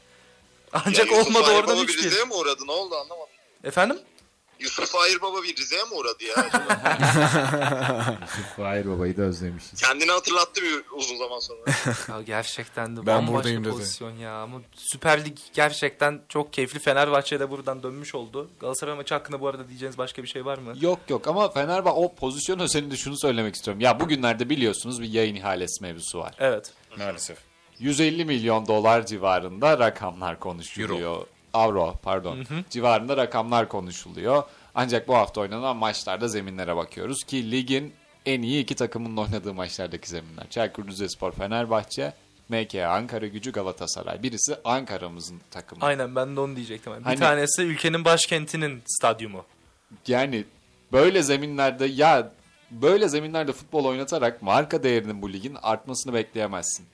Ancak Ya olmadı oradan bir Rize'ye 3-1. mi uğradı? Ne oldu anlamadım. Efendim? Yusuf Ahirbaba bir Rize'ye mi uğradı ya? Fahir Baba'yı da özlemişiz. Kendini hatırlattı bir uzun zaman sonra. Ya gerçekten de Ben bambaşka buradayım dedi. pozisyon ya. Ama Süper Lig gerçekten çok keyifli. Fenerbahçe de buradan dönmüş oldu. Galatasaray maçı hakkında bu arada diyeceğiniz başka bir şey var mı? Yok yok ama Fenerbahçe o pozisyon özelinde şunu söylemek istiyorum. Ya bugünlerde biliyorsunuz bir yayın ihalesi mevzusu var. Evet. Maalesef. 150 milyon dolar civarında rakamlar konuşuluyor. Avro pardon. Civarında rakamlar konuşuluyor. Ancak bu hafta oynanan maçlarda zeminlere bakıyoruz ki ligin en iyi iki takımın oynadığı maçlardaki zeminler. Çaykur Rizespor, Fenerbahçe, MK Ankara Gücü, Galatasaray. Birisi Ankara'mızın takımı. Aynen ben de onu diyecektim. Bir Hani- tanesi ülkenin başkentinin stadyumu. Yani böyle zeminlerde ya böyle zeminlerde futbol oynatarak marka değerinin bu ligin artmasını bekleyemezsin.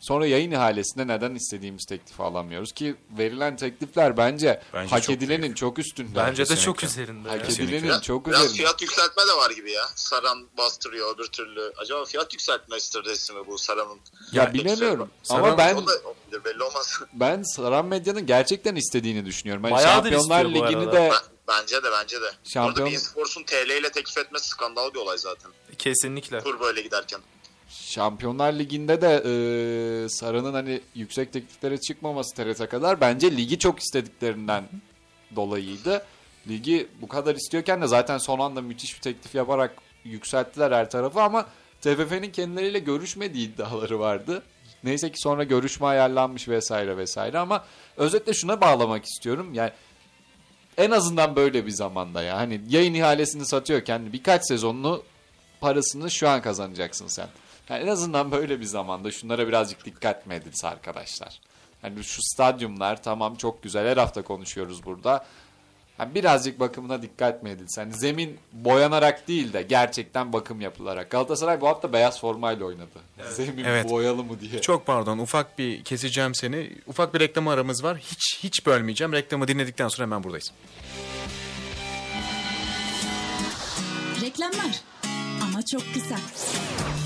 Sonra yayın ihalesinde neden istediğimiz teklifi alamıyoruz ki verilen teklifler bence, Bence hak çok edilenin büyük. çok üstünde. Bence de çok üzerinde. hak ya. edilenin Biraz, çok biraz üzerinde. fiyat yükseltme de var gibi ya. Saran bastırıyor öbür türlü. Acaba fiyat yükseltme stratejisi mi bu Saran'ın? Ya bilemiyorum Saran- ama ben O da belli olmaz. ben Saran Medya'nın gerçekten istediğini düşünüyorum. Hani Bayağıdır Şampiyonlar istiyor bu Ligi'ni arada. de Ben- bence de bence de. Şampiyon- Orada bir Sports'un TL ile teklif etmesi skandal bir olay zaten. Kesinlikle. Tur böyle giderken. Şampiyonlar Ligi'nde de e, Sarı'nın hani yüksek tekliflere çıkmaması TRT kadar bence ligi çok istediklerinden dolayıydı. Ligi bu kadar istiyorken de zaten son anda müthiş bir teklif yaparak yükselttiler her tarafı ama TFF'nin kendileriyle görüşmediği iddiaları vardı. Neyse ki sonra görüşme ayarlanmış vesaire vesaire ama özetle şuna bağlamak istiyorum. Yani en azından böyle bir zamanda ya. Hani yayın ihalesini satıyorken birkaç sezonunu parasını şu an kazanacaksın sen. Yani en azından böyle bir zamanda şunlara birazcık dikkat mi edilse arkadaşlar? Hani şu stadyumlar tamam çok güzel her hafta konuşuyoruz burada. Yani birazcık bakımına dikkat mi edilse? Hani zemin boyanarak değil de gerçekten bakım yapılarak. Galatasaray bu hafta beyaz formayla oynadı. Zemin Evet. boyalı mı diye. Çok pardon ufak bir keseceğim seni. Ufak bir reklam aramız var. Hiç hiç bölmeyeceğim. Reklamı dinledikten sonra hemen buradayız. Reklamlar. Çok kısa.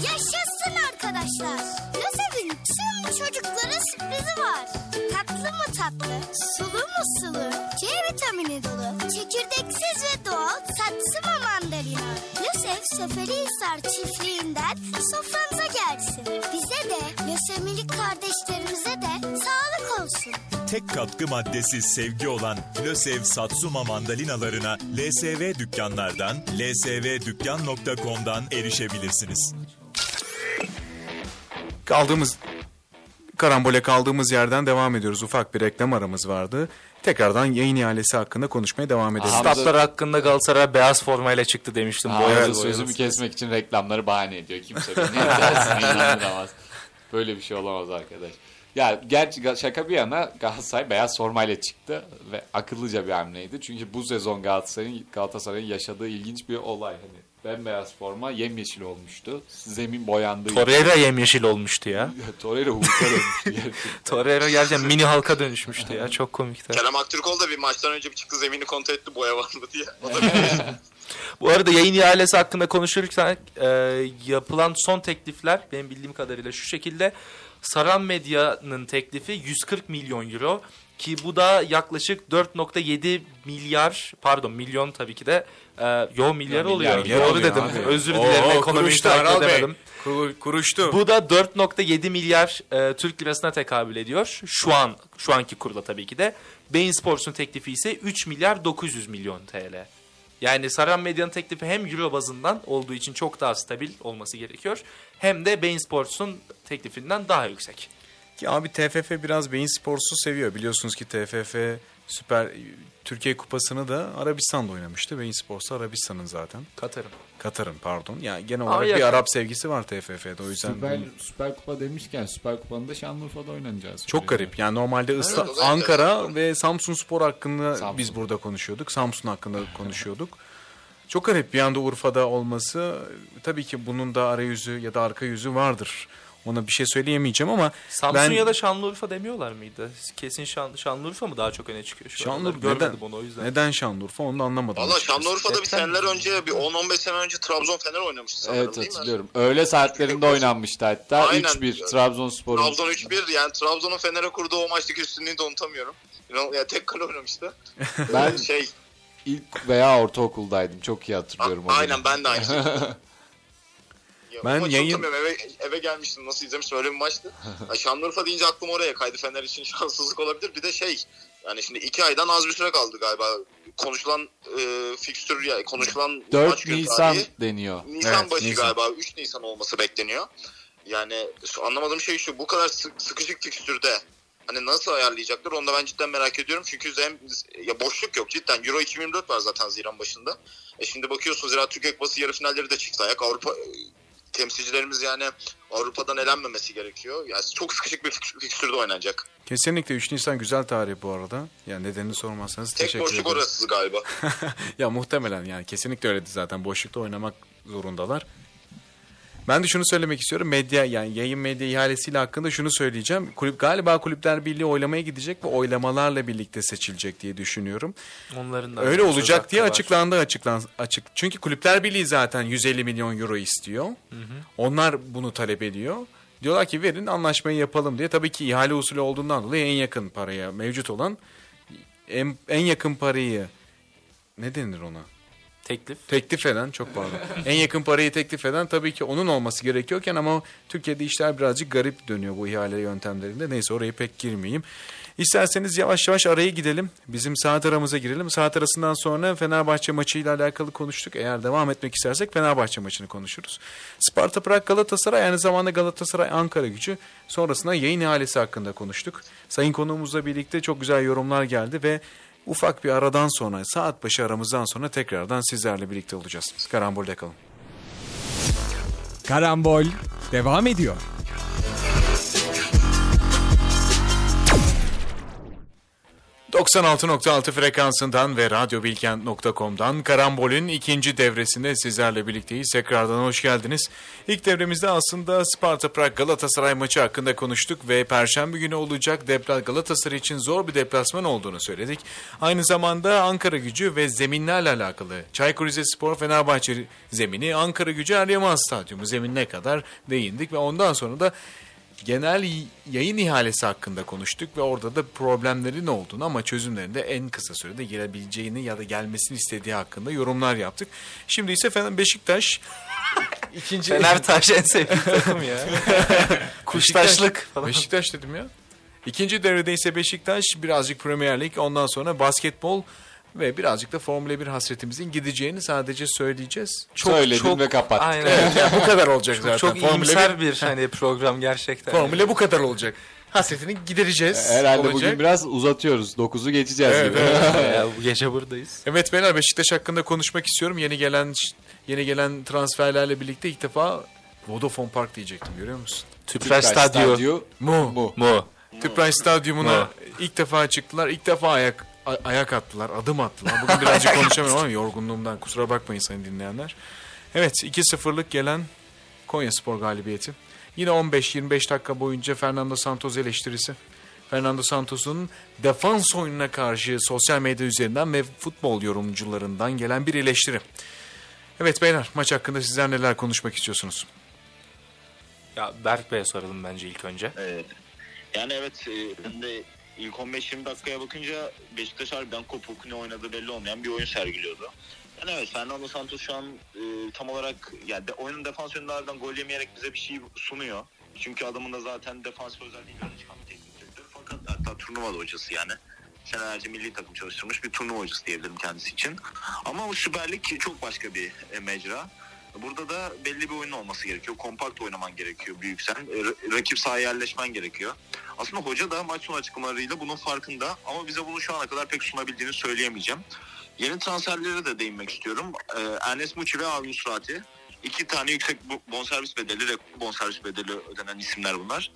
Yaşasın arkadaşlar. LÖSEV'in tüm çocuklara sürprizi var. Tatlı mı tatlı, sulu mu sulu, C vitamini dolu, çekirdeksiz ve doğal satsıma mandalina. LÖSEV Seferihisar çiftliğinden sofranıza gelsin. Bize de, lösemilik kardeşlerimize de sağlık olsun. Tek katkı maddesi sevgi olan Lösev Satsuma mandalinalarına LSV dükkanlardan, lsvdükkan.com'dan erişebilirsiniz. Kaldığımız karambole kaldığımız yerden devam ediyoruz. Ufak bir reklam aramız vardı. Tekrardan yayın ihalesi hakkında konuşmaya devam edelim. Hamza- Statlar hakkında Galatasaray beyaz formayla çıktı demiştim. Ha, Boyalı boyalı. sözümü kesmek için reklamları bahane ediyor. Kimse inandıramaz. Böyle bir şey olamaz arkadaş. Ya gerçi şaka bir yana Galatasaray beyaz formayla çıktı ve akıllıca bir hamleydi. Çünkü bu sezon Galatasaray'ın Galatasaray'ın yaşadığı ilginç bir olay. Hani bembeyaz forma yemyeşil olmuştu. Zemin boyandığı Torreira yemyeşil olmuştu ya. Torreira Hulk'a dönmüştü. Torreira gerçekten mini halka dönüşmüştü ya. Çok komikti. Kerem Aktürkoğlu da bir maçtan önce bir çıktı zemini kontrol etti boya var mı diye. O da Bu arada yayın ihalesi hakkında konuşurken e, yapılan son teklifler benim bildiğim kadarıyla şu şekilde. Saran Medya'nın teklifi 140 milyon euro ki bu da yaklaşık 4.7 milyar pardon milyon tabii ki de e, yo milyar Ya, oluyor. milyar Doğru oluyor dedim. abi. Özür dilerim Oo, ekonomiyi takip edemedim. Kur- kuruştu. Bu da 4.7 milyar e, Türk lirasına tekabül ediyor. Şu an şu anki kurla tabii ki de. Bein Sports'un teklifi ise 3 milyar 900 milyon TL. Yani Saran Medya'nın teklifi hem euro bazından olduğu için çok daha stabil olması gerekiyor. Hem de Bein Sports'un teklifinden daha yüksek. Ki abi TFF biraz Beyin Sports'u seviyor. Biliyorsunuz ki TFF Süper Türkiye Kupası'nı da Arabistan'da oynamıştı. Beyin Sports da Arabistan'ın zaten. Katar'ım. Katar'ın pardon. Yani genel olarak bir yakın. Arap sevgisi var TFF'de. O yüzden Süper, bunu- Süper Kupa demişken Süper Kupa'nın da Şanlıurfa'da oynanacağız. çok garip. Yani normalde Isla- o da Ankara ve Samsun Spor hakkında Samsun. biz burada konuşuyorduk. Samsun hakkında konuşuyorduk. Çok garip bir anda Urfa'da olması. Tabii ki bunun da arayüzü ya da arka yüzü vardır. Ona bir şey söyleyemeyeceğim ama Samsun ben ya da Şanlıurfa demiyorlar mıydı? Kesin Şan, Şanlıurfa mı daha çok öne çıkıyor şu anda? Şanlıurfa Görmedim neden, onu o yüzden. neden Şanlıurfa onu da anlamadım. Valla. Şanlıurfa'da bir seneler önce bir 10-15 sene önce Trabzon Fener oynamıştı sanırım Evet değil mi? hatırlıyorum. Öğle saatlerinde oynanmıştı hatta. Aynen. 3-1 Trabzonspor'un. Trabzon 3-1 yani Trabzon'un Fener'e kurduğu o maçtaki üstünlüğünü de unutamıyorum. Yani tek kale oynamıştı. Ben şey ilk veya ortaokuldaydım. Çok iyi hatırlıyorum. a- o aynen ben de aynı. Ya, Ben yayın-. Eve, eve gelmiştim nasıl izlemiştim öyle bir maçtı. Ya Şanlıurfa deyince aklım oraya kaydı. Fener için şanssızlık olabilir. Bir de şey yani şimdi iki aydan az bir süre kaldı galiba. Konuşulan e, fikstür ya konuşulan 4 maç Nisan tarihi. deniyor. Nisan Evet, başı Nisan. galiba 3 Nisan olması bekleniyor. Yani anlamadığım şey şu bu kadar sık, sıkışık fikstürde hani nasıl ayarlayacaklar onu da ben cidden merak ediyorum. Çünkü hem ya boşluk yok cidden Euro 2024 var zaten Haziran başında. E şimdi bakıyorsun Zira Türkiye Kupası yarı finalleri de çıktı ayak. Avrupa temsilcilerimiz yani Avrupa'dan elenmemesi gerekiyor. Yani çok sıkışık bir fik- fikstürde oynanacak. Kesinlikle 3 Nisan güzel tarih bu arada. Yani nedenini sormazsanız Tek teşekkür boşluk ederim. orası galiba. ya muhtemelen yani kesinlikle öyleydi zaten. Boşlukta oynamak zorundalar. Ben de şunu söylemek istiyorum. Medya yani yayın medya ihalesiyle hakkında şunu söyleyeceğim. Kulüp galiba Kulüpler Birliği oylamaya gidecek ve oylamalarla birlikte seçilecek diye düşünüyorum. Onların da Öyle olacak diye var. açıklandı açıklan açık. Çünkü Kulüpler Birliği zaten 150 milyon euro istiyor. Onlar bunu talep ediyor. Diyorlar ki verin anlaşmayı yapalım diye. Tabii ki ihale usulü olduğundan dolayı en yakın paraya mevcut olan en, en yakın parayı ne denir ona? Teklif. Teklif eden çok pardon. en yakın parayı teklif eden tabii ki onun olması gerekiyorken ama Türkiye'de işler birazcık garip dönüyor bu ihale yöntemlerinde. Neyse oraya pek girmeyeyim. İsterseniz yavaş yavaş araya gidelim. Bizim saat aramıza girelim. Saat arasından sonra Fenerbahçe maçıyla alakalı konuştuk. Eğer devam etmek istersek Fenerbahçe maçını konuşuruz. Sparta Prag Galatasaray aynı zamanda Galatasaray Ankara gücü. Sonrasında yayın ihalesi hakkında konuştuk. Sayın konuğumuzla birlikte çok güzel yorumlar geldi ve ufak bir aradan sonra saat başı aramızdan sonra tekrardan sizlerle birlikte olacağız. Karambolde kalın. Karambol devam ediyor. ...96.6 frekansından ve radyobilkent.com'dan Karambol'ün ikinci devresinde sizlerle birlikteyiz. Tekrardan hoş geldiniz. İlk devremizde aslında Sparta Prag Galatasaray maçı hakkında konuştuk ve Perşembe günü olacak depla Galatasaray için zor bir deplasman olduğunu söyledik. Aynı zamanda Ankara gücü ve zeminlerle alakalı Çaykur Rizespor Fenerbahçe zemini, Ankara gücü Eryaman Stadyumu zeminine kadar değindik ve ondan sonra da genel yayın ihalesi hakkında konuştuk ve orada da problemlerin olduğunu ama çözümlerinde en kısa sürede gelebileceğini ya da gelmesini istediği hakkında yorumlar yaptık. Şimdi ise Fener Beşiktaş ikinci Fenertaş en sevdiğim takım ya. Kuştaşlık falan. Beşiktaş dedim ya. İkinci devrede ise Beşiktaş birazcık Premier Lig ondan sonra basketbol ve birazcık da Formula 1 hasretimizin gideceğini sadece söyleyeceğiz. Söyledin ve kapattık. Aynen. Evet, yani bu kadar olacak zaten. Çok Formula iyimser bir hani program gerçekten. Formula bu kadar olacak. Hasretini gidereceğiz. Herhalde olacak. bugün biraz uzatıyoruz. 9'u geçeceğiz Evet, gibi. evet. Ya, bu gece buradayız. Evet beyler Beşiktaş hakkında konuşmak istiyorum. Yeni gelen yeni gelen transferlerle birlikte ilk defa Vodafone Park diyecektim görüyor musun? Tüpraş Stadyum. Mu. Mu. Mu. Tüpraş Stadyumuna Mu. ilk defa çıktılar. İlk defa ayak a- ayak attılar, adım attılar. Bugün birazcık konuşamıyorum ama yorgunluğumdan kusura bakmayın sayın dinleyenler. Evet 2-0'lık gelen Konya Spor galibiyeti. Yine 15-25 dakika boyunca Fernando Santos eleştirisi. Fernando Santos'un defans oyununa karşı sosyal medya üzerinden ve futbol yorumcularından gelen bir eleştiri. Evet beyler maç hakkında sizler neler konuşmak istiyorsunuz? Ya Berk Bey'e soralım bence ilk önce. Evet. Yani evet e, ben de ilk 15-20 dakikaya bakınca Beşiktaş harbiden kopuk ne oynadığı belli olmayan bir oyun sergiliyordu. Yani evet Fernando Santos şu an e, tam olarak yani de, oyunun defans yönünde gol yemeyerek bize bir şey sunuyor. Çünkü adamın da zaten defans özelliğiyle öne çıkan bir teknik. Fakat hatta turnuva da hocası yani. Senelerce milli takım çalıştırmış bir turnuva hocası diyebilirim kendisi için. Ama bu Süper Lig çok başka bir e, mecra. Burada da belli bir oyun olması gerekiyor. Kompakt oynaman gerekiyor büyüksen. E, ra- rakip sahaya yerleşmen gerekiyor. Aslında hoca da maç sonu açıklamalarıyla bunun farkında ama bize bunu şu ana kadar pek sunabildiğini söyleyemeyeceğim. Yeni transferlere de değinmek istiyorum. Ee, Ernest Muçi ve Avni Surati. İki tane yüksek bonservis bedeli, rekor bonservis bedeli ödenen isimler bunlar.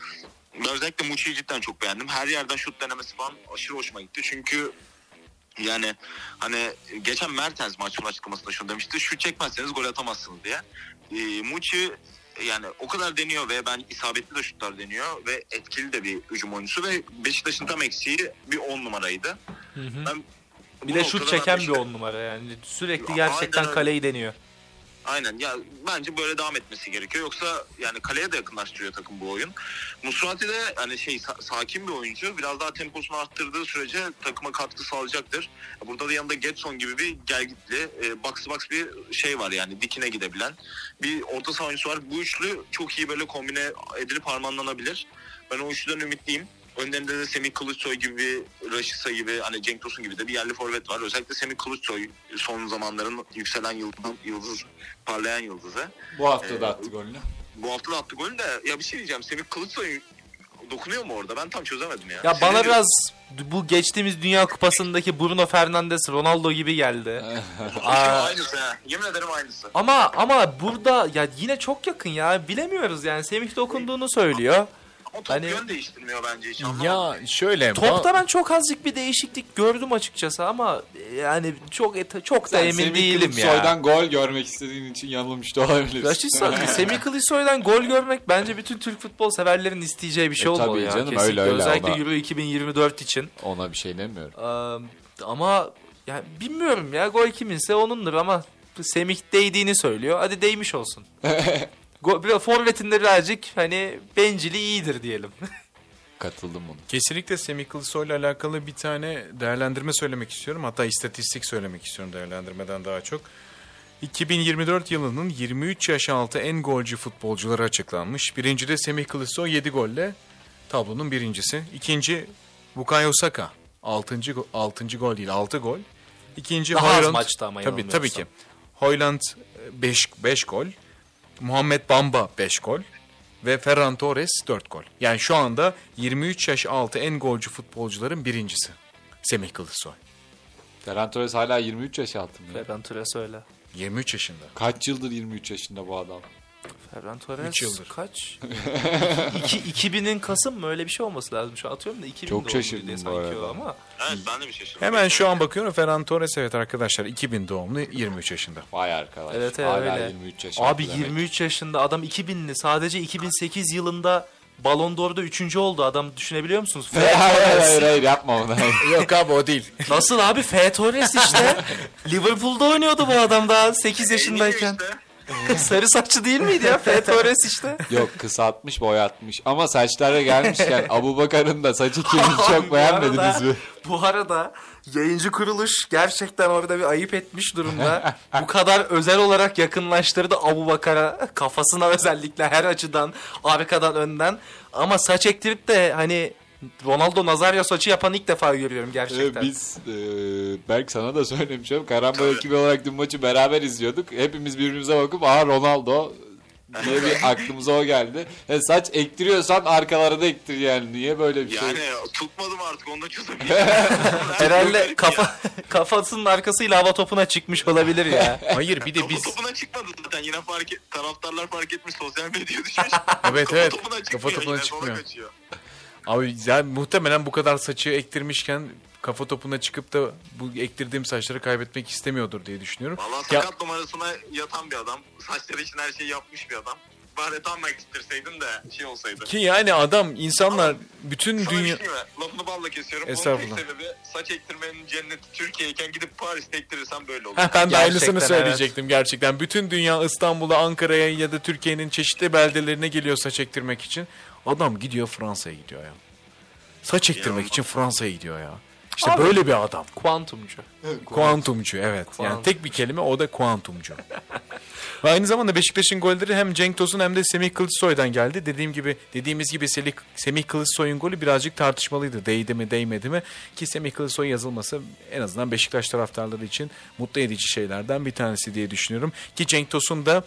Özellikle Muçi'yi cidden çok beğendim. Her yerden şut denemesi falan aşırı hoşuma gitti. Çünkü yani hani geçen Mertens maç sonu açıklamasında şunu demişti. Şut çekmezseniz gol atamazsınız diye. Ee, Muçi yani o kadar deniyor ve ben isabetli de şutlar deniyor ve etkili de bir hücum oyuncusu ve Beşiktaş'ın tam eksiği bir on numaraydı. Ben Bir de şut çeken bir Beşiktaş- on numara yani. Sürekli gerçekten kaleyi deniyor. Aynen ya bence böyle devam etmesi gerekiyor. Yoksa yani kaleye de yakınlaştırıyor takım bu oyun. Musrati de hani şey sa- sakin bir oyuncu. Biraz daha temposunu arttırdığı sürece takıma katkı sağlayacaktır. Burada da yanında Getson gibi bir gelgitli e, box box bir şey var yani dikine gidebilen bir orta saha oyuncusu var. Bu üçlü çok iyi böyle kombine edilip harmanlanabilir. Ben o üçlüden ümitliyim. Önlerinde de Semih Kılıçsoy gibi, Raşisa gibi, hani Cenk Tosun gibi de bir yerli forvet var. Özellikle Semih Kılıçsoy son zamanların yükselen yıldız, yıldız parlayan yıldızı. Bu hafta Ee, da attı golünü. Bu hafta da attı golünü de ya bir şey diyeceğim. Semih Kılıçsoy dokunuyor mu orada? Ben tam çözemedim ya. Ya Siz bana biraz bu geçtiğimiz Dünya Kupası'ndaki Bruno Fernandes, Ronaldo gibi geldi. Aa, aynısı ha. Yemin ederim aynısı. ama ama burada ya yine çok yakın ya. Bilemiyoruz yani. Semih dokunduğunu söylüyor. Top Hani- yön değiştirmiyor bence hiç. anlamadım. Ya şöyle Topta ben çok azıcık bir değişiklik gördüm açıkçası ama yani çok çok da Sen emin Semih değilim ya. Kılıçsoy'dan gol görmek istediğin için yanılmış da olabilirsin. Raşitsa, Semih Kılıçsoy'dan gol görmek bence bütün Türk futbol severlerin isteyeceği bir şey E, olmalı tabii ya. canım, Kesinlikle. öyle, öyle. Özellikle Ona- Euro 2024 için. Ona bir şey demiyorum. Ee, ama yani bilmiyorum ya gol kiminse onundur ama Semih değdiğini söylüyor. Hadi değmiş olsun. Forvetinde birazcık hani bencili iyidir diyelim. Katıldım buna. Kesinlikle Semih Kılıçsoy'la alakalı bir tane değerlendirme söylemek istiyorum. Hatta istatistik söylemek istiyorum değerlendirmeden daha çok. 2024 yılının 23 yaş altı en golcü futbolcuları açıklanmış. Birinci de Semih Kılıçsoy 7 golle tablonun birincisi. İkinci Bukayo Saka 6. 6. gol değil 6 gol. İkinci Daha az Højlund- maçta ama Tabii tabii ki. Hoyland 5 5 gol. Muhammed Bamba 5 gol ve Ferran Torres 4 gol. Yani şu anda 23 yaş altı en golcü futbolcuların birincisi. Semih Kılıçsoy. Ferran Torres hala 23 yaş altı mı? Ferran Torres öyle. 23 yaşında. Kaç yıldır 23 yaşında bu adam? Ferran Torres Üç yıldır. kaç? İki, 2000'in Kasım mı öyle bir şey olması lazım. Şu an atıyorum da 2000 Çok doğumluydu şaşırdım diye bu sanki arada. o ama. Evet ben de bir şaşırdım. Hemen şu an bakıyorum Ferran Torres evet arkadaşlar 2000 doğumlu 23 yaşında. Vay arkadaş. Evet evet hala öyle. 23 yaş Abi demek. 23 yaşında adam 2000'li sadece 2008 yılında Ballon d'Or'da 3. oldu adam düşünebiliyor musunuz? hayır hayır hayır, hayır yapma onu. Yok abi o değil. Nasıl abi? F. Torres işte. Liverpool'da oynuyordu bu adam daha 8 yaşındayken. Sarı saçlı değil miydi ya? F. Torres işte. Yok kısaltmış boyatmış. Ama saçlara gelmişken Abu Bakar'ın da saçı kimin çok beğenmediniz mi? Bu arada yayıncı kuruluş gerçekten orada bir ayıp etmiş durumda. Bu kadar özel olarak yakınlaştırdı Abu Bakar'a kafasına özellikle her açıdan arkadan önden. Ama saç ektirip de hani Ronaldo Nazario saçı yapan ilk defa görüyorum gerçekten. Ee, biz e, Berk sana da söylemişim. Karambol ekibi olarak dün maçı beraber izliyorduk. Hepimiz birbirimize bakıp aha Ronaldo diye bir aklımıza o geldi. E, saç ektiriyorsan arkalara da ektir yani. Niye böyle bir şey? Yani tutmadım artık onu da çözemiyorum. Herhalde kafa kafasının arkasıyla hava topuna çıkmış olabilir ya. Hayır bir de Kafa biz topuna çıkmadı zaten yine fark et, taraftarlar fark etmiş sosyal medyaya düşmüş. Evet, Kafa evet. topuna Kafa çıkmıyor topuna yine, çıkmıyor. Abi ya muhtemelen bu kadar saçı ektirmişken kafa topuna çıkıp da bu ektirdiğim saçları kaybetmek istemiyordur diye düşünüyorum. Valla Ya- sakat numarasına yatan bir adam. Saçları için her şeyi yapmış bir adam. bari tam ektirseydin de şey olsaydı. Ki yani adam insanlar bütün Sana bir dünya... şey mi? Lafını balla kesiyorum. Estağfurullah. Bunun tek sebebi saç ektirmenin cenneti Türkiye'yken gidip Paris'te ektirirsen böyle olur. Heh, ben de aynısını söyleyecektim gerçekten. Bütün dünya İstanbul'a, Ankara'ya ya da Türkiye'nin çeşitli beldelerine geliyor saç ektirmek için. Adam gidiyor Fransa'ya gidiyor ya. Saç ektirmek için Fransa'ya gidiyor ya. İşte Abi- böyle bir adam. Kuantumcu. Kuantumcu evet. Yani Kuantum. tek bir kelime o da kuantumcu. Ve aynı zamanda Beşiktaş'ın golleri hem Cenk Tosun hem de Semih Kılıçsoy'dan geldi. Dediğim gibi dediğimiz gibi Semih, Semih Kılıçsoy'un golü birazcık tartışmalıydı. Değdi mi değmedi mi? Ki Semih Kılıçsoy yazılması en azından Beşiktaş taraftarları için mutlu edici şeylerden bir tanesi diye düşünüyorum. Ki Cenk Tosun da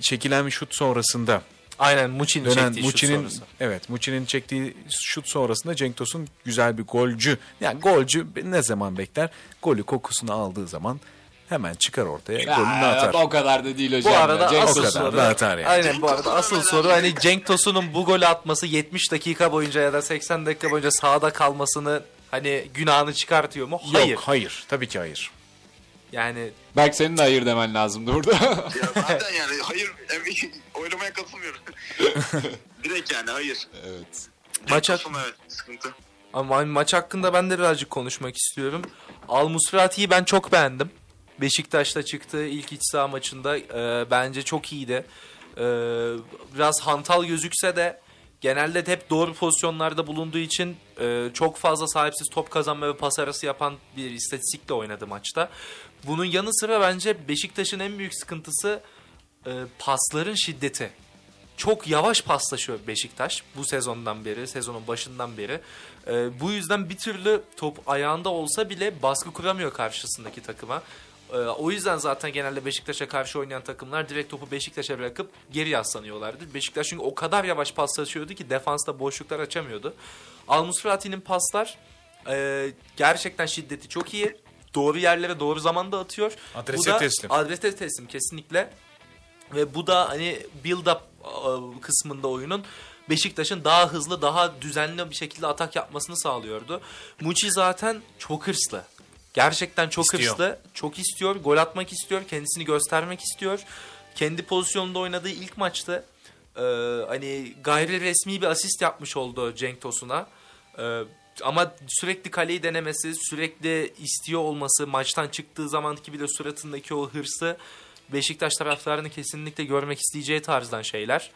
çekilen bir şut sonrasında Aynen Muçi'nin dönen çektiği şut Muçi'nin sonrası. evet Muçi'nin çektiği şut sonrasında Cenk Tosun güzel bir golcü. Yani golcü ne zaman bekler? Golü kokusunu aldığı zaman hemen çıkar ortaya golünü atar. o kadar da değil hocam. Bu ya. arada Cenk asıl kadar soru, da atar yani. aynen bu arada asıl soru hani Cenk Tosun'un bu golü atması 70 dakika boyunca ya da 80 dakika boyunca sahada kalmasını hani günahını çıkartıyor mu? Hayır. Yok hayır. Tabii ki hayır. Yani Belki senin de hayır demen lazımdı burada. Ya zaten yani hayır oylamaya katılmıyorum. Direkt yani hayır. evet. Cenk Tosun, evet sıkıntı. ama maç hakkında ben de birazcık konuşmak istiyorum. Al Musrati'yi ben çok beğendim. Beşiktaş'ta çıktığı ilk iç saha maçında e, bence çok iyiydi. E, biraz hantal gözükse de genelde de hep doğru pozisyonlarda bulunduğu için e, çok fazla sahipsiz top kazanma ve pas arası yapan bir istatistikle oynadı maçta. Bunun yanı sıra bence Beşiktaş'ın en büyük sıkıntısı e, pasların şiddeti. Çok yavaş paslaşıyor Beşiktaş bu sezondan beri, sezonun başından beri. E, bu yüzden bir türlü top ayağında olsa bile baskı kuramıyor karşısındaki takıma. E, o yüzden zaten genelde Beşiktaş'a karşı oynayan takımlar direkt topu Beşiktaş'a bırakıp geri yaslanıyorlardı. Beşiktaş çünkü o kadar yavaş paslaşıyordu ki defansta boşluklar açamıyordu. Almusrati'nin paslar e, gerçekten şiddeti çok iyi. Doğru yerlere doğru zamanda atıyor. Adrese Bu da- teslim. Adrese teslim kesinlikle. Ve bu da hani build up e, kısmında oyunun Beşiktaş'ın daha hızlı, daha düzenli bir şekilde atak yapmasını sağlıyordu. Muçi zaten çok hırslı. Gerçekten çok İstiyor. hırslı. Çok istiyor. Gol atmak istiyor. Kendisini göstermek istiyor. Kendi pozisyonunda oynadığı ilk maçta e, hani gayri resmi bir asist yapmış oldu Cenk Tosun'a. E, ama sürekli kaleyi denemesi, sürekli istiyor olması, maçtan çıktığı zamanki bile suratındaki o hırsı Beşiktaş taraftarını kesinlikle görmek isteyeceği tarzdan şeyler.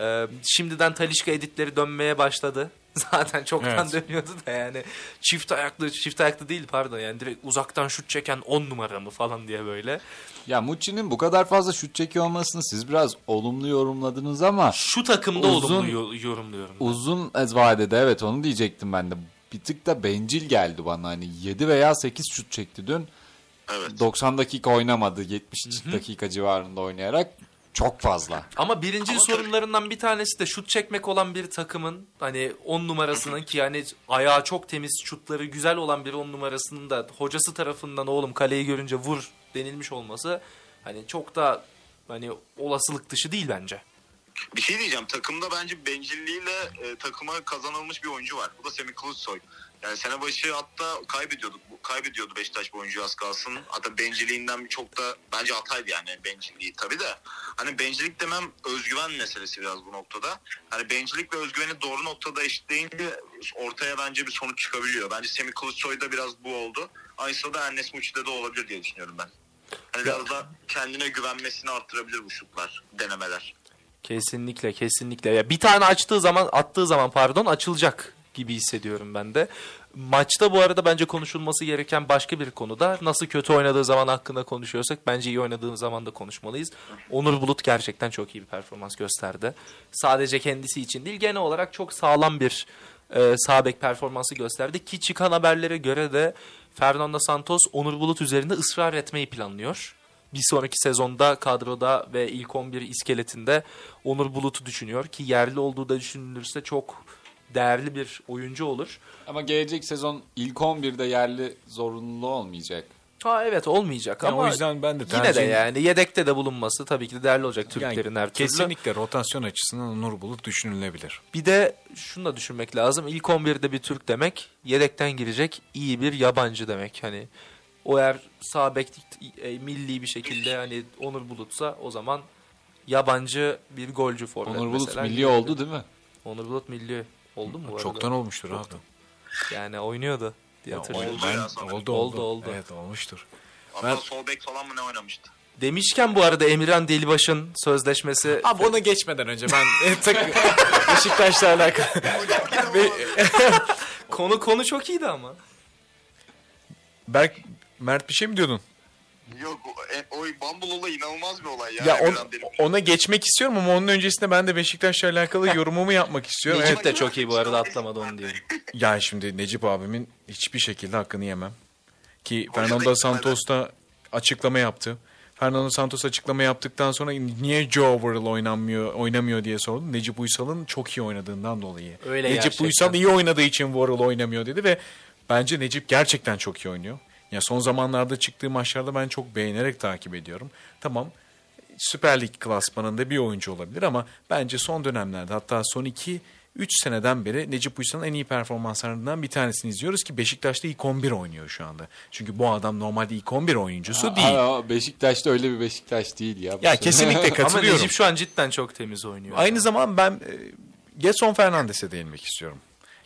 Ee, şimdiden Talişka editleri dönmeye başladı. Zaten çoktan Evet. dönüyordu da yani çift ayaklı çift ayaklı değil pardon yani direkt uzaktan şut çeken 10 numara mı falan diye böyle. Ya Mucci'nin bu kadar fazla şut çekiyor olmasını siz biraz olumlu yorumladınız ama Şu takımda Uzun- olumlu yo- yorumluyorum. ben. uzun vadede evet onu diyecektim ben de. Bir tık da bencil geldi bana. Hani 7 veya 8 şut çekti dün. Evet. 90 dakika oynamadı. 70 dakika civarında oynayarak çok fazla. Ama birinci Ama sorunlarından bir tanesi de şut çekmek olan bir takımın hani 10 numarasının ki yani ayağı çok temiz şutları güzel olan bir 10 numarasının da hocası tarafından oğlum kaleyi görünce vur denilmiş olması hani çok da hani olasılık dışı değil bence. Bir şey diyeceğim. Takımda bence bencilliğiyle e, takıma kazanılmış bir oyuncu var. Bu da Semih Kılıçsoy. Yani sene başı hatta kaybediyorduk. Kaybediyordu Beşiktaş bu oyuncu az kalsın. Hatta bencilliğinden çok da bence hataydı yani bencilliği tabii de. Hani bencillik demem özgüven meselesi biraz bu noktada. Hani bencillik ve özgüveni doğru noktada eşitleyince ortaya bence bir sonuç çıkabiliyor. Bence Semih Kılıçsoy'da biraz bu oldu. Aynısı da Enes Muçi'de de olabilir diye düşünüyorum ben. Hani biraz da kendine güvenmesini arttırabilir bu şutlar, denemeler. Kesinlikle kesinlikle. Ya bir tane açtığı zaman attığı zaman pardon açılacak gibi hissediyorum ben de. Maçta bu arada bence konuşulması gereken başka bir konuda nasıl kötü oynadığı zaman hakkında konuşuyorsak bence iyi oynadığı zaman da konuşmalıyız. Onur Bulut gerçekten çok iyi bir performans gösterdi. Sadece kendisi için değil genel olarak çok sağlam bir e, sağ bek performansı gösterdi ki çıkan haberlere göre de Fernando Santos Onur Bulut üzerinde ısrar etmeyi planlıyor. Bir sonraki sezonda kadroda ve ilk 11 iskeletinde Onur Bulut'u düşünüyor ki yerli olduğu da düşünülürse çok değerli bir oyuncu olur. Ama gelecek sezon ilk 11'de yerli zorunlu olmayacak. Ha evet olmayacak Yani ama o yüzden ben de yine de yani yedekte de bulunması tabii ki de değerli olacak Türklerin her türlü. Kesinlikle rotasyon açısından Nur Bulut düşünülebilir. Bir de şunu da düşünmek lazım. İlk 11'de bir Türk demek yedekten girecek iyi bir yabancı demek. Hani o eğer sağ bek e, milli bir şekilde hani Onur Bulutsa o zaman yabancı bir golcü forvet Onur Bulut mesela milli girdi. oldu değil mi? Onur Bulut milli oldu mu bu arada? Çoktan olmuştur abi. Yani oynuyordu diye Ya, hatırlıyorum. Oldu ben- oldu, Oldu, oldu oldu. Evet olmuştur. Hatta Ben- sol bek falan mı ne oynamıştı? Demişken bu arada Emirhan Delibaş'ın sözleşmesi Abi ona geçmeden önce ben e, tak, Beşiktaş'la alakalı. konu konu çok iyiydi ama. Berk, Mert bir şey mi diyordun? Yok o, e, o Bumble olayı inanılmaz bir olay ya. Ya on- ona geçmek istiyorum ama onun öncesinde ben de Beşiktaş'la alakalı yorumumu yapmak istiyorum. Necip Evet. de çok iyi bu arada atlamadı onu diye. Ya şimdi Necip abimin hiçbir şekilde hakkını yemem. Ki Hoca Fernando. Santos da açıklama yaptı. Fernando Santos açıklama yaptıktan sonra niye Joe Burrell oynanmıyor, oynamıyor diye sordu. Necip Uysal'ın çok iyi oynadığından dolayı. Öyle Necip gerçekten. Uysal iyi oynadığı için Burrell oynamıyor dedi ve bence Necip gerçekten çok iyi oynuyor. Ya son zamanlarda çıktığı maçlarda ben çok beğenerek takip ediyorum. Tamam Süper Lig klasmanında bir oyuncu olabilir ama bence son dönemlerde hatta son 2 3 seneden beri Necip Uysal'ın en iyi performanslarından bir tanesini izliyoruz ki Beşiktaş'ta ilk 11 oynuyor şu anda. Çünkü bu adam normalde ilk 11 oyuncusu değil. Aa, Beşiktaş'ta öyle bir Beşiktaş değil ya. Ya sene. kesinlikle Ama katılıyorum. Necip şu an cidden çok temiz oynuyor. Aynı zaman ben e, Gelson Fernandes'e değinmek istiyorum.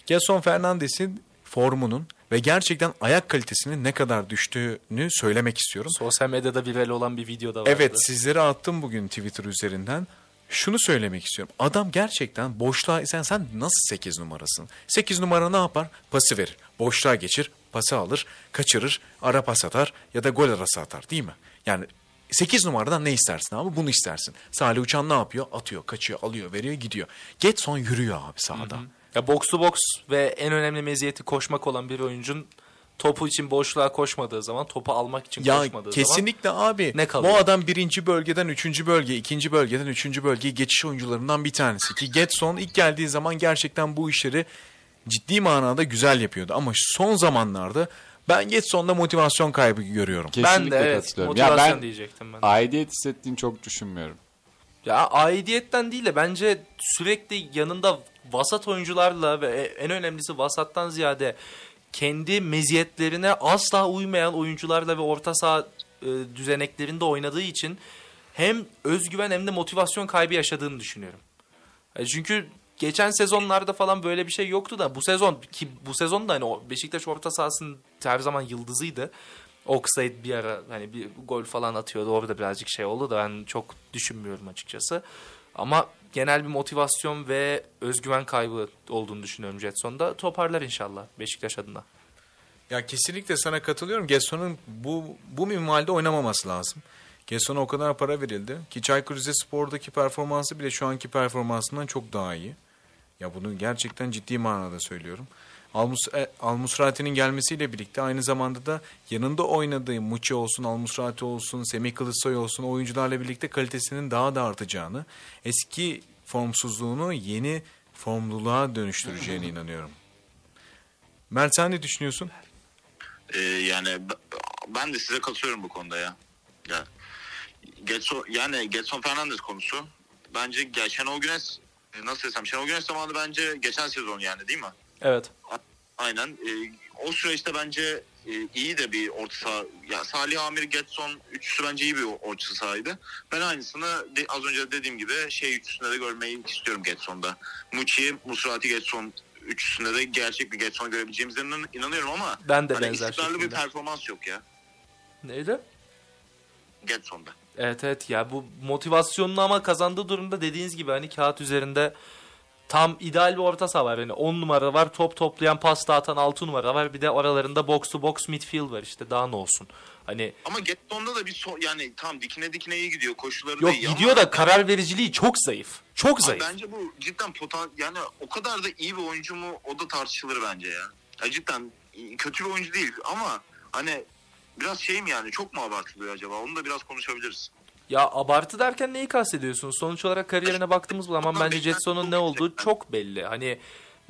Gelson Fernandes'in formunun ve gerçekten ayak kalitesinin ne kadar düştüğünü söylemek istiyorum. Sosyal medyada viral olan bir video da vardı. Evet sizlere attım bugün Twitter üzerinden. Şunu söylemek istiyorum. Adam gerçekten boşluğa sen sen nasıl 8 numarasın? 8 numara ne yapar? Pası verir. Boşluğa geçir, pası alır, kaçırır, ara pas atar ya da gol arası atar değil mi? Yani 8 numaradan ne istersin abi? Bunu istersin. Salih Uçan ne yapıyor? Atıyor, kaçıyor, alıyor, veriyor, gidiyor. Getson yürüyor abi sahada. Ya box to box ve en önemli meziyeti koşmak olan bir oyuncun topu için boşluğa koşmadığı zaman, topu almak için Ya koşmadığı zaman kesinlikle abi. ne kalıyor? Bu adam birinci bölgeden üçüncü bölge, ikinci bölgeden üçüncü bölgeye geçiş oyuncularından bir tanesi. Ki Getson ilk geldiği zaman gerçekten bu işleri ciddi manada güzel yapıyordu. Ama son zamanlarda ben Getson'da motivasyon kaybı görüyorum. Kesinlikle ben de evet, katılıyorum. Ya motivasyon ben diyecektim ben. aidiyet hissettiğini çok düşünmüyorum. Ya aidiyetten değil de bence sürekli yanında vasat oyuncularla ve en önemlisi vasattan ziyade kendi meziyetlerine asla uymayan oyuncularla ve orta saha e, düzeneklerinde oynadığı için hem özgüven hem de motivasyon kaybı yaşadığını düşünüyorum. E, çünkü geçen sezonlarda falan böyle bir şey yoktu da bu sezon ki bu sezon da hani Beşiktaş orta sahasının her zaman yıldızıydı. Oxlade bir ara hani bir gol falan atıyordu. Orada birazcık şey oldu da ben çok düşünmüyorum açıkçası. Ama genel bir motivasyon ve özgüven kaybı olduğunu düşünüyorum Jetson'da. Toparlar inşallah Beşiktaş adına. Ya kesinlikle sana katılıyorum. Getson'un bu bu minvalde oynamaması lazım. Getson'a o kadar para verildi ki Çaykur Rizespor'daki performansı bile şu anki performansından çok daha iyi. Ya bunu gerçekten ciddi manada söylüyorum. E, Almusrati'nin gelmesiyle birlikte aynı zamanda da yanında oynadığı Muçi olsun, Almusrati olsun, Semih Kılıçsoy olsun oyuncularla birlikte kalitesinin daha da artacağını, eski formsuzluğunu yeni formluluğa dönüştüreceğine inanıyorum. Mert sen ne düşünüyorsun? Ee, yani ben de size katılıyorum bu konuda ya. Ya Getson yani Getson Fernandes konusu bence ya Şenol Güneş e, nasıl desem Şenol Güneş zamanı bence geçen sezon yani değil mi? Evet. Aynen. Ee, o süreçte bence e, iyi de bir orta saha. Ya Salih Amir, Getson üçlüsü bence iyi bir orta sahaydı. Ben aynısını de- az önce dediğim gibi şey üçlüsünde de görmeyi istiyorum Getson'da. Muçi, Musrati, Getson üçlüsünde de gerçek bir Getson görebileceğimize inan- inanıyorum ama Ben de hani benzer istikrarlı bir performans yok ya Neydi? Getson'da. Evet evet ya bu motivasyonunu ama kazandığı durumda dediğiniz gibi hani kağıt üzerinde tam ideal bir orta saha var. Yani 10 numara var, top toplayan, pas dağıtan 6 numara var. Bir de aralarında box to box midfield var işte daha ne olsun. Hani Ama Getson'da da bir so- yani tam dikine dikine iyi gidiyor. Koşuları da yok iyi gidiyor ama da karar vericiliği çok zayıf. Çok Abi zayıf. Bence bu cidden potan yani o kadar da iyi bir oyuncu mu o da tartışılır bence ya. ya cidden kötü bir oyuncu değil ama hani biraz şey mi yani çok mu abartılıyor acaba onu da biraz konuşabiliriz. Ya abartı derken neyi kastediyorsunuz? Sonuç olarak kariyerine baktığımız zaman bence Jetson'un ne olduğu çok belli. Hani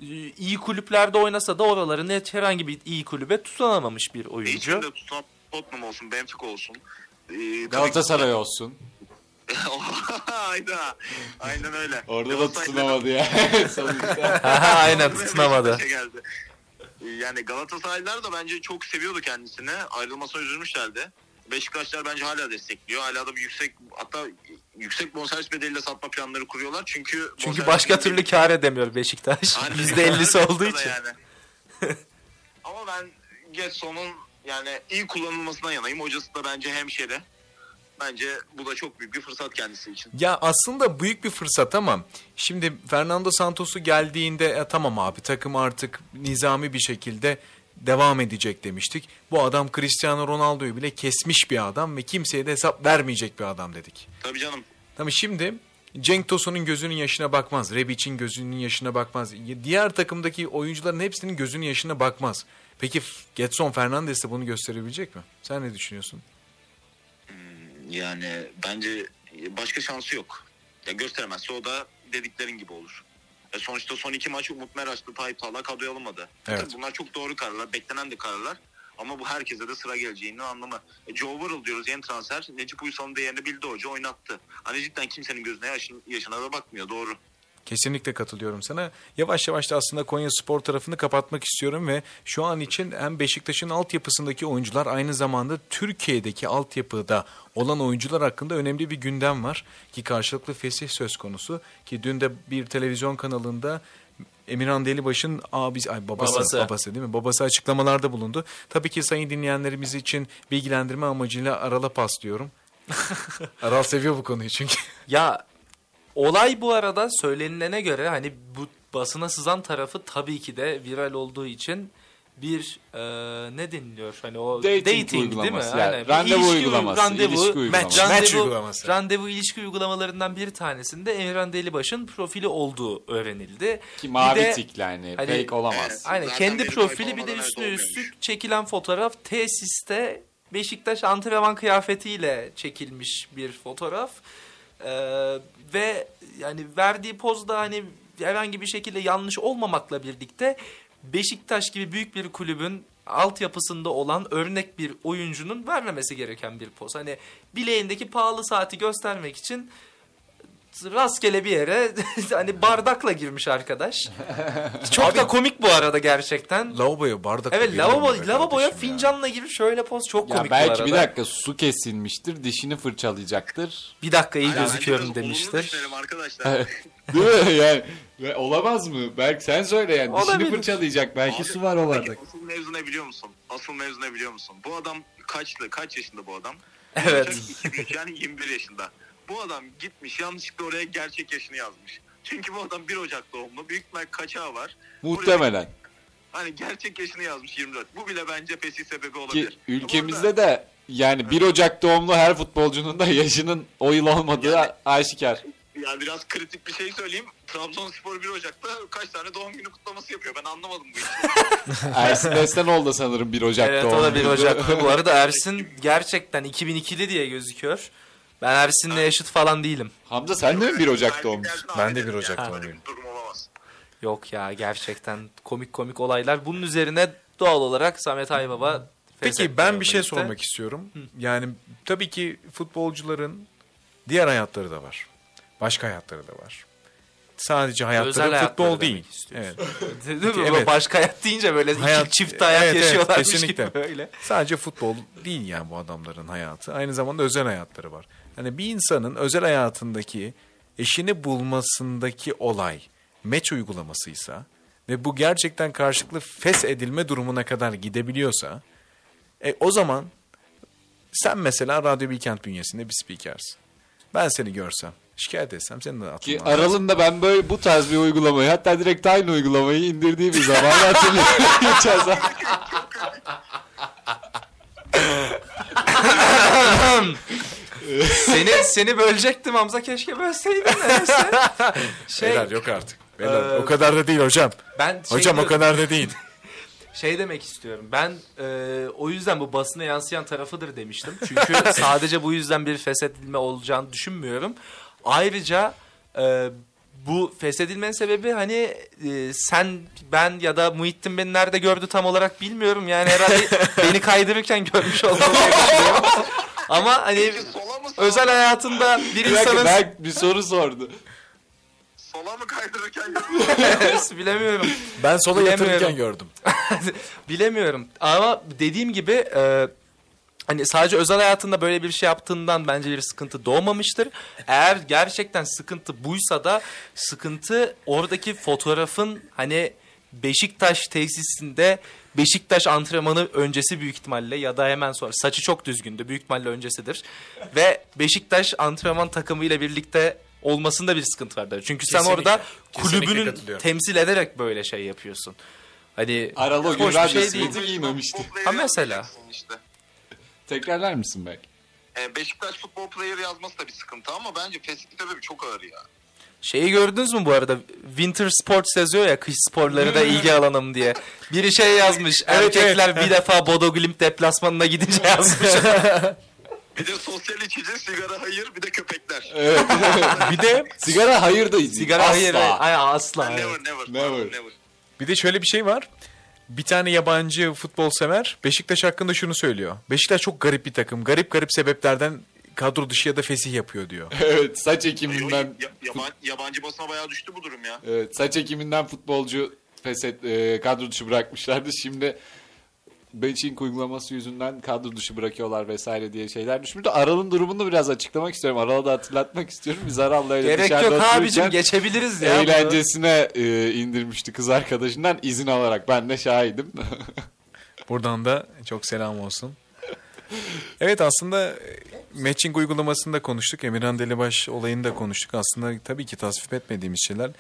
e, iyi kulüplerde oynasa da oraları net herhangi bir iyi kulübe tutunamamış bir oyuncu. İçinde tutan Tottenham olsun Benfica olsun. Ee, tabii Galatasaray olsun. Aynen. Aynen öyle. Orada da tutunamadı ya. Aynen tutunamadı. Geldi. Ee, Yani Galatasaraylılar da bence çok seviyordu kendisini. Ayrılmasına üzülmüşlerdi. Beşiktaşlar bence hala destekliyor. Hala da bir yüksek hatta yüksek bonservis bedeliyle satma planları kuruyorlar. Çünkü Çünkü başka bedeli- türlü kar edemiyor Beşiktaş. Aynen. %50'si olduğu için. Yani. Ama ben Getson'un yani iyi kullanılmasına yanayım. Hocası da bence hemşeri. Bence bu da çok büyük bir fırsat kendisi için. Ya aslında büyük bir fırsat ama şimdi Fernando Santos'u geldiğinde e, tamam abi takım artık nizami bir şekilde devam edecek demiştik. Bu adam Cristiano Ronaldo'yu bile kesmiş bir adam ve kimseye de hesap vermeyecek bir adam dedik. Tabii canım. Tamam şimdi Cenk Tosun'un gözünün yaşına bakmaz. Rebic'in gözünün yaşına bakmaz. Diğer takımdaki oyuncuların hepsinin gözünün yaşına bakmaz. Peki Getson Fernandes de bunu gösterebilecek mi? Sen ne düşünüyorsun? Yani bence başka şansı yok. Ya gösteremezse o da dediklerin gibi olur. E sonuçta son iki maç Umut Meraş'ta Tayyip Talha kadroya alınmadı. Evet. Tabii bunlar çok doğru kararlar, beklenen de kararlar. Ama bu herkese de sıra geleceğinin anlamı. E, Joe Burrow diyoruz yeni transfer. Necip Uysal'ın değerini bildi hoca oynattı. Hani cidden kimsenin gözüne yaşın, yaşına da bakmıyor doğru. Kesinlikle katılıyorum sana. Yavaş yavaş da aslında Konya Spor tarafını kapatmak istiyorum ve şu an için hem Beşiktaş'ın altyapısındaki oyuncular aynı zamanda Türkiye'deki altyapıda olan oyuncular hakkında önemli bir gündem var. Ki karşılıklı fesih söz konusu. Ki dün de bir televizyon kanalında Emirhan Delibaş'ın abisi, ay babası, Babası. babası değil mi? Babası açıklamalarda bulundu. Tabii ki sayın dinleyenlerimiz için bilgilendirme amacıyla Aral'a paslıyorum. Aral seviyor bu konuyu çünkü. Ya olay bu arada söylenilene göre hani bu basına sızan tarafı tabii ki de viral olduğu için bir e, ne deniliyor hani o Dating değil mi? uygulaması, yani Bir randevu ilişki- uygulaması, randevu, ilişki uygulaması. Match, randevu, match uygulaması. randevu ilişki uygulamalarından bir tanesinde Emirhan Delibaş'ın profili olduğu öğrenildi. Ki Bir mavi de- tikli hani, hani- fake olamaz. Evet. Aynen Zaten kendi profili bir de üstüne üstlük çekilen fotoğraf tesiste Beşiktaş antrenman kıyafetiyle çekilmiş bir fotoğraf. Ee, ve yani verdiği poz da hani herhangi bir şekilde yanlış olmamakla birlikte Beşiktaş gibi büyük bir kulübün altyapısında olan örnek bir oyuncunun vermemesi gereken bir poz. Hani bileğindeki pahalı saati göstermek için rastgele bir yere hani bardakla girmiş arkadaş. Çok da komik bu arada gerçekten. Lavaboya bardak. Evet lavabo, lavaboya kardeşim ya? fincanla girip şöyle poz çok Ya komik bu arada. belki bir dakika su kesilmiştir, dişini fırçalayacaktır. Bir dakika iyi Aynen, gözüküyorum demiştir. arkadaşlar. Değil mi? Yani ve olamaz mı? Belki sen söyle yani. Dişini Olabilir. fırçalayacak. Belki Abi, su var o bardak. Asıl mevzu ne biliyor musun? Asıl mevzu ne biliyor musun? Bu adam kaçlı? Kaç yaşında bu adam? Evet. 2003 yani 21 yaşında. Bu adam gitmiş yanlışlıkla oraya gerçek yaşını yazmış. Çünkü bu adam 1 Ocak doğumlu. Büyük ihtimal kaçağı var. Muhtemelen. Hani gerçek yaşını yazmış 24. Bu bile bence fesih sebebi Ki olabilir. ülkemizde de yani 1 Ocak doğumlu her futbolcunun da yaşının o yıl olmadığı Yani- aşikar. Yani biraz kritik bir şey söyleyeyim. Trabzonspor 1 Ocak'ta kaç tane doğum günü kutlaması yapıyor. Ben anlamadım bu işi. Ersin Destanoğlu da sanırım 1 Ocak Evet o da 1 Ocak'ta. Bu arada Ersin gerçekten 2002'li diye gözüküyor. Ben Ersin'le yaşıt falan değilim. Hamza sen de mi 1 Ocak gelsin Ben de dedim 1 Ocak doğumluyum. Yok ya gerçekten komik komik olaylar. Bunun üzerine doğal olarak Samet Aybaba Peki ben bir şey sormak istiyorum. Yani tabii ki futbolcuların diğer hayatları da var. Başka hayatları da var. Sadece hayatları Özel hayatları futbol değil. Evet. Değil mi? Evet. Başka hayat deyince böyle Hayat- iki çift hayat Evet, evet, yaşıyorlarmış kesinlikle. gibi böyle. Sadece futbol değil yani bu adamların hayatı. Aynı zamanda özel hayatları var. Hani bir insanın özel hayatındaki eşini bulmasındaki olay meç uygulamasıysa ve bu gerçekten karşılıklı fes edilme durumuna kadar gidebiliyorsa e, o zaman sen mesela Radyo Bilkent bünyesinde bir spikersin. Ben seni görsem, şikayet etsem senin de Ki aralığında ben böyle bu tarz bir uygulamayı hatta direkt aynı uygulamayı indirdiği bir zaman hatırlıyorum. Geçen zaman. Seni seni bölecektim Hamza keşke bölseydin. Şey, Beyler yok artık. Beyler, Ee, o kadar da değil hocam. ben şey hocam o diyorum- kadar da değil. Şey demek istiyorum. Ben e, o yüzden bu basına yansıyan tarafıdır demiştim. Çünkü sadece bu yüzden bir feshedilme olacağını düşünmüyorum. Ayrıca e, bu feshedilmenin sebebi hani e, sen ben ya da Muhittin beni nerede gördü tam olarak bilmiyorum. Yani herhalde beni kaydırırken görmüş olmalı. Ama hani Peki sola mı sağa özel hayatında bir Bir dakika insanın ben bir soru sordu. Sola mı kaydırırken bilemiyorum. Ben sola Bilemiyorum. yatırırken gördüm. Bilemiyorum ama dediğim gibi e, hani sadece özel hayatında böyle bir şey yaptığından bence bir sıkıntı doğmamıştır. Eğer gerçekten sıkıntı buysa da sıkıntı oradaki fotoğrafın hani Beşiktaş tesisinde Beşiktaş antrenmanı öncesi büyük ihtimalle ya da hemen sonra saçı çok düzgündü büyük ihtimalle öncesidir. Ve Beşiktaş antrenman takımıyla birlikte olmasında bir sıkıntı vardır. Çünkü sen Kesinlikle, orada katılıyorum. temsil ederek böyle şey yapıyorsun. Hani Aralı hoş bir radyo şey değil. giymemişti. Ha mesela. işte. Tekrarlar mısın belki? E, Beşiktaş futbol player yazması da bir sıkıntı ama bence feslik sebebi çok ağır ya. Şeyi gördünüz mü bu arada? Winter Sports yazıyor ya kış sporları da ilgi alanım diye. Biri şey yazmış. Evet, erkekler bir defa Bodo Glimt deplasmanına gidince yazmış. Bir de sosyal içici, sigara hayır, bir de köpekler. bir de Sigara hayır da Sigara asla. hayır. Ay, asla. Never, evet. never, Never. never. Bir de şöyle bir şey var. Bir tane yabancı futbol sever Beşiktaş hakkında şunu söylüyor. Beşiktaş çok garip bir takım. Garip garip sebeplerden kadro dışı ya da fesih yapıyor diyor. Evet saç ekiminden ya- yaban- yabancı basına bayağı düştü bu durum ya. evet, saç ekiminden futbolcu feset e, kadro dışı bırakmışlardı. Şimdi benching uygulaması yüzünden kadro dışı bırakıyorlar vesaire diye şeyler düşmüştü. Aral'ın durumunu biraz açıklamak istiyorum. Aral'a da hatırlatmak istiyorum. Biz Aral'la öyle Gerek dışarıda yok abicim geçebiliriz ya. Eğlencesine e, indirmişti kız arkadaşından izin alarak. Ben de şahidim. Buradan da çok selam olsun. Evet aslında e, matching uygulamasında konuştuk. Emirhan Delibaş olayını da konuştuk. Aslında tabii ki tasvip etmediğimiz şeyler.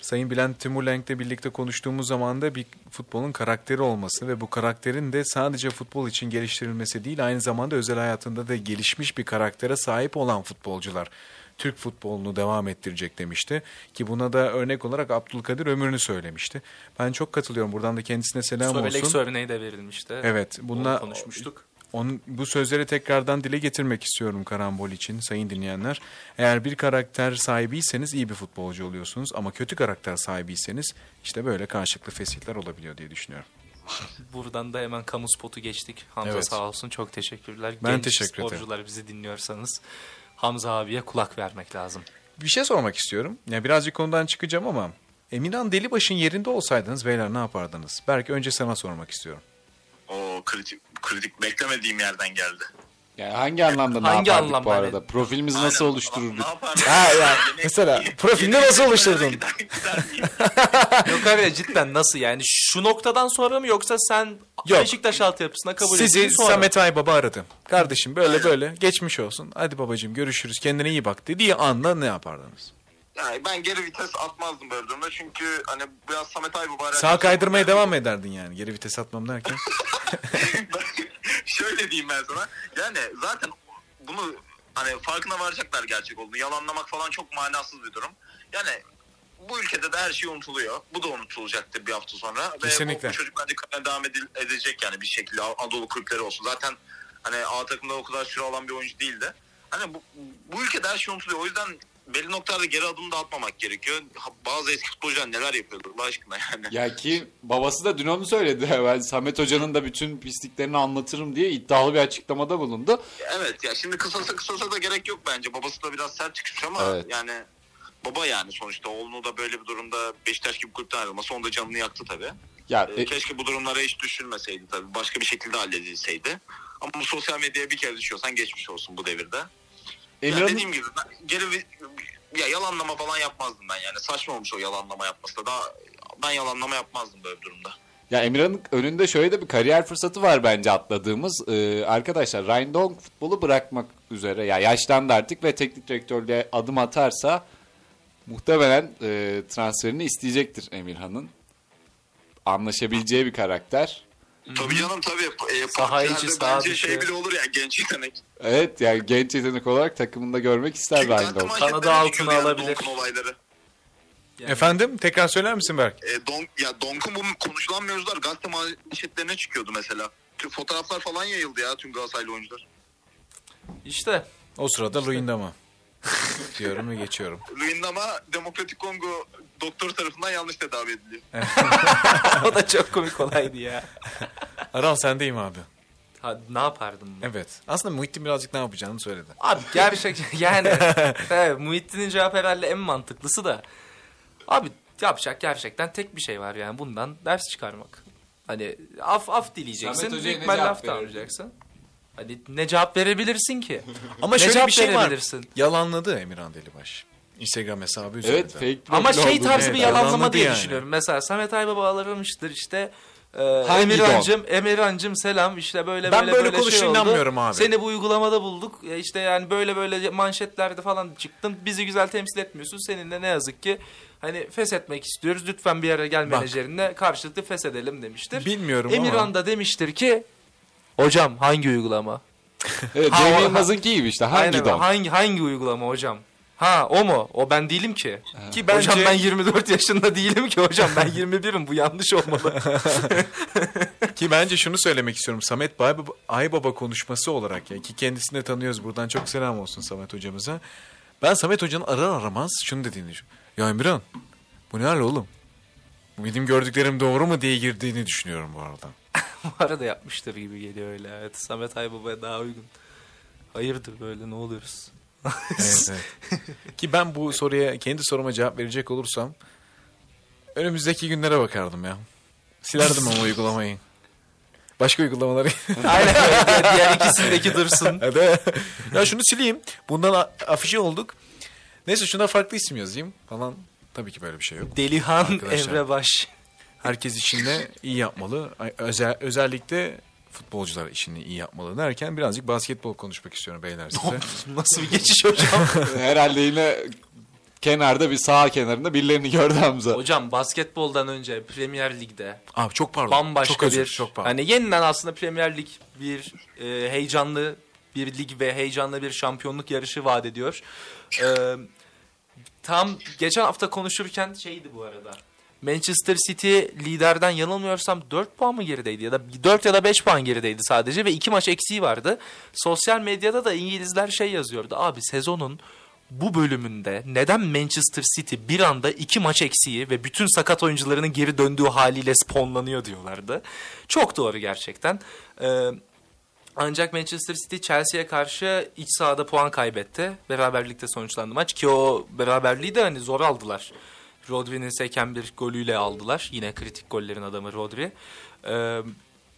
Sayın Bülent Timurlenk'le birlikte konuştuğumuz zaman da bir futbolun karakteri olması ve bu karakterin de sadece futbol için geliştirilmesi değil aynı zamanda özel hayatında da gelişmiş bir karaktere sahip olan futbolcular Türk futbolunu devam ettirecek demişti. Ki buna da örnek olarak Abdülkadir Ömür'ünü söylemişti. Ben çok katılıyorum. Buradan da kendisine selam Sobelek olsun. örneği de verilmişti. Evet, bununla Bunu konuşmuştuk. Onun, bu sözleri tekrardan dile getirmek istiyorum karambol için sayın dinleyenler. Eğer bir karakter sahibiyseniz iyi bir futbolcu oluyorsunuz ama kötü karakter sahibiyseniz işte böyle karşılıklı fesihler olabiliyor diye düşünüyorum. Buradan da hemen kamu spotu geçtik. Hamza Evet. sağ olsun çok teşekkürler. Ben Genç teşekkür ederim. sporcular bizi dinliyorsanız Hamza abiye kulak vermek lazım. Bir şey sormak istiyorum. Ya birazcık konudan çıkacağım ama Emirhan Delibaş'ın yerinde olsaydınız beyler ne yapardınız? Belki önce sana sormak istiyorum. O kritik, kritik beklemediğim yerden geldi. yani hangi anlamda ne Hangi yapardık anlamda bu arada? Profilimizi nasıl Aynen. oluştururduk? Ne yapardım? Ha ya mesela profilini nasıl oluşturdun? Yok abi cidden nasıl yani şu noktadan sonra mı yoksa sen Yok. Beşiktaş altyapısına kabul Sizi ettin sonra? Samet Aybaba aradı. Kardeşim böyle böyle geçmiş olsun. Hadi babacığım görüşürüz kendine iyi bak dediği anda ne yapardınız? Yani ben geri vites atmazdım böyle durumda çünkü hani biraz Samet Aybaba Sağ kaydırmaya devam mı ederdin yani geri vites atmam derken? Şöyle diyeyim ben sana. Yani zaten bunu hani farkına varacaklar gerçek olduğunu. Yalanlamak falan çok manasız bir durum. Yani bu ülkede de her şey unutuluyor. Bu da unutulacaktır bir hafta sonra. Ve Kesinlikle. bu, bu çocuk bence kariyerine devam edil- edecek yani bir şekilde Anadolu kulüpleri olsun. Zaten hani A takımda o kadar süre alan bir oyuncu değildi. Hani bu, bu ülkede her şey unutuluyor. O yüzden belli noktalarda geri adım da atmamak gerekiyor. Bazı eski futbolcular neler yapıyordur Allah aşkına yani. Ya ki babası da dün onu söyledi. Ben Samet Hoca'nın da bütün pisliklerini anlatırım diye iddialı bir açıklamada bulundu. Evet ya şimdi kısasa kısasa da gerek yok bence. Babası da biraz sert çıkmış ama Evet. yani baba yani sonuçta oğlunu da böyle bir durumda Beşiktaş gibi kulüpten ayrılması onun da canını yaktı tabii. Ya Ee, e, keşke bu durumlara hiç düşünmeseydi tabii. Başka bir şekilde halledilseydi. Ama bu sosyal medyaya bir kere düşüyorsan geçmiş olsun bu devirde. Emirhan'ın dediğim gibi ben geri ya yalanlama falan yapmazdım ben yani. Saçma olmuş o yalanlama yapması da. Daha ben yalanlama yapmazdım böyle bir durumda. Ya Emirhan'ın önünde şöyle de bir kariyer fırsatı var bence atladığımız. Ee, arkadaşlar Ryan Dong futbolu bırakmak üzere ya yaşlandı artık ve teknik direktörlüğe adım atarsa muhtemelen e, transferini isteyecektir Emirhan'ın. Anlaşabileceği bir karakter. Tabii canım tabii. E, Saha içi, saha bence dışı. şey bile olur ya genç yetenek. Evet yani genç yetenek olarak takımında görmek ister Çünkü Dong. manşetlere Kanadı altına yani alabilir. Donk'un olayları. Efendim tekrar söyler misin Berk? E, Donk, ya Donk'un bu konuşulan mevzular gazete manşetlerine çıkıyordu mesela. Tüm fotoğraflar falan yayıldı ya tüm Galatasaraylı oyuncular. İşte O sırada Luyendama diyorum ve geçiyorum. Luyendama Demokratik Kongo doktor tarafından yanlış tedavi ediliyor. o da çok komik olaydı ya. Aral sendeyim abi. Ha, ne yapardım? Evet. Aslında Muhittin birazcık ne yapacağını söyledi. Abi gerçek yani evet, Muhittin'in cevap herhalde en mantıklısı da. Abi yapacak gerçekten tek bir şey var yani bundan ders çıkarmak. Hani af af dileyeceksin. Samet Hoca'ya ne cevap af da verirdin? alacaksın. Hani ne cevap verebilirsin ki? Ama ne şöyle cevap bir şey var. verebilirsin? Yalanladı Emirhan Delibaş. Instagram hesabı üzerinde. Evet fake Ama şey tarzı bir yalanlama yalanladı diye yani. düşünüyorum. Mesela Samet Aybaba aramıştır işte e, Hangi Emirhancım, Emirhancım selam işte böyle Ben böyle böyle böyle konuşa şey oldu. inanmıyorum abi. Seni bu uygulamada bulduk. Ya işte yani böyle böyle manşetlerde falan çıktın. Bizi güzel temsil etmiyorsun. Seninle ne yazık ki hani feshetmek istiyoruz. Lütfen bir yere gel Bak. menajerinle karşılıklı feshedelim demiştir. Bilmiyorum Emirhan ama. da demiştir ki hocam hangi uygulama? Evet, Ha, Cem Yılmaz'ınki gibi işte. Hangi Aynen, don? hangi hangi uygulama hocam? Ha o mu? O ben değilim ki. Ki Hocam bence ben 24 yaşında değilim ki hocam. Ben 21'im. Bu yanlış olmalı. ki bence şunu söylemek istiyorum. Samet Aybaba, Aybaba konuşması olarak ya ki kendisini de tanıyoruz. Buradan çok selam olsun Samet hocamıza. Ben Samet hocanın arar aramaz şunu dediğini düşünüyorum. Ya Emirhan bu ne hal oğlum? Benim gördüklerim doğru mu diye girdiğini düşünüyorum bu arada. bu arada yapmıştır gibi geliyor öyle. Evet Samet Aybaba'ya daha uygun. Hayırdır böyle ne oluyoruz? Evet, evet. Ki ben bu soruya kendi soruma cevap verecek olursam önümüzdeki günlere bakardım ya. Silerdim ama uygulamayı. Başka uygulamaları. Aynen. Diğer ikisindeki dursun. Ya şunu sileyim. Bundan afişe olduk. Neyse şuna farklı isim yazayım falan. Tabii ki böyle bir şey yok. Delihan Arkadaşlar. Emre Baş. Herkes işini iyi yapmalı. Özel, özellikle futbolcular işini iyi yapmalı derken birazcık basketbol konuşmak istiyorum beyler size. Nasıl bir geçiş hocam? Herhalde yine kenarda bir sağ kenarında birilerini gördü Hamza. hocam basketboldan önce Premier Lig'de Abi çok pardon. bambaşka çok özür, bir çok pardon. hani yeniden aslında Premier Lig bir e, heyecanlı bir lig ve heyecanlı bir şampiyonluk yarışı vaat ediyor. E, tam geçen hafta konuşurken şeydi bu arada. Manchester City liderden yanılmıyorsam 4 puan mı gerideydi ya da 4 ya da 5 puan gerideydi sadece ve 2 maç eksiği vardı. Sosyal medyada da İngilizler şey yazıyordu. Abi sezonun bu bölümünde neden Manchester City bir anda iki maç eksiği ve bütün sakat oyuncularının geri döndüğü haliyle spawnlanıyor diyorlardı. Çok doğru gerçekten. Ee, ancak Manchester City Chelsea'ye karşı iç sahada puan kaybetti. Beraberlikte sonuçlandı maç ki o beraberliği de hani zor aldılar. Rodri'nin seken bir golüyle aldılar. Yine kritik gollerin adamı Rodri. Ee,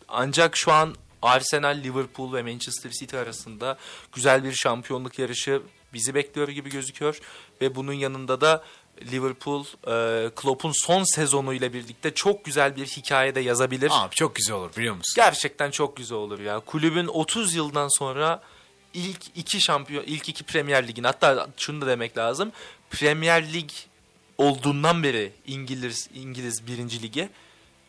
ancak şu an Arsenal, Liverpool ve Manchester City arasında güzel bir şampiyonluk yarışı bizi bekliyor gibi gözüküyor. Ve bunun yanında da Liverpool, e, Klopp'un son sezonuyla birlikte çok güzel bir hikaye de yazabilir. Abi çok güzel olur biliyor musun? Gerçekten çok güzel olur ya. Kulübün 30 yıldan sonra ilk iki şampiyon, ilk iki Premier Lig'in hatta şunu da demek lazım. Premier Lig olduğundan beri İngiliz İngiliz birinci lige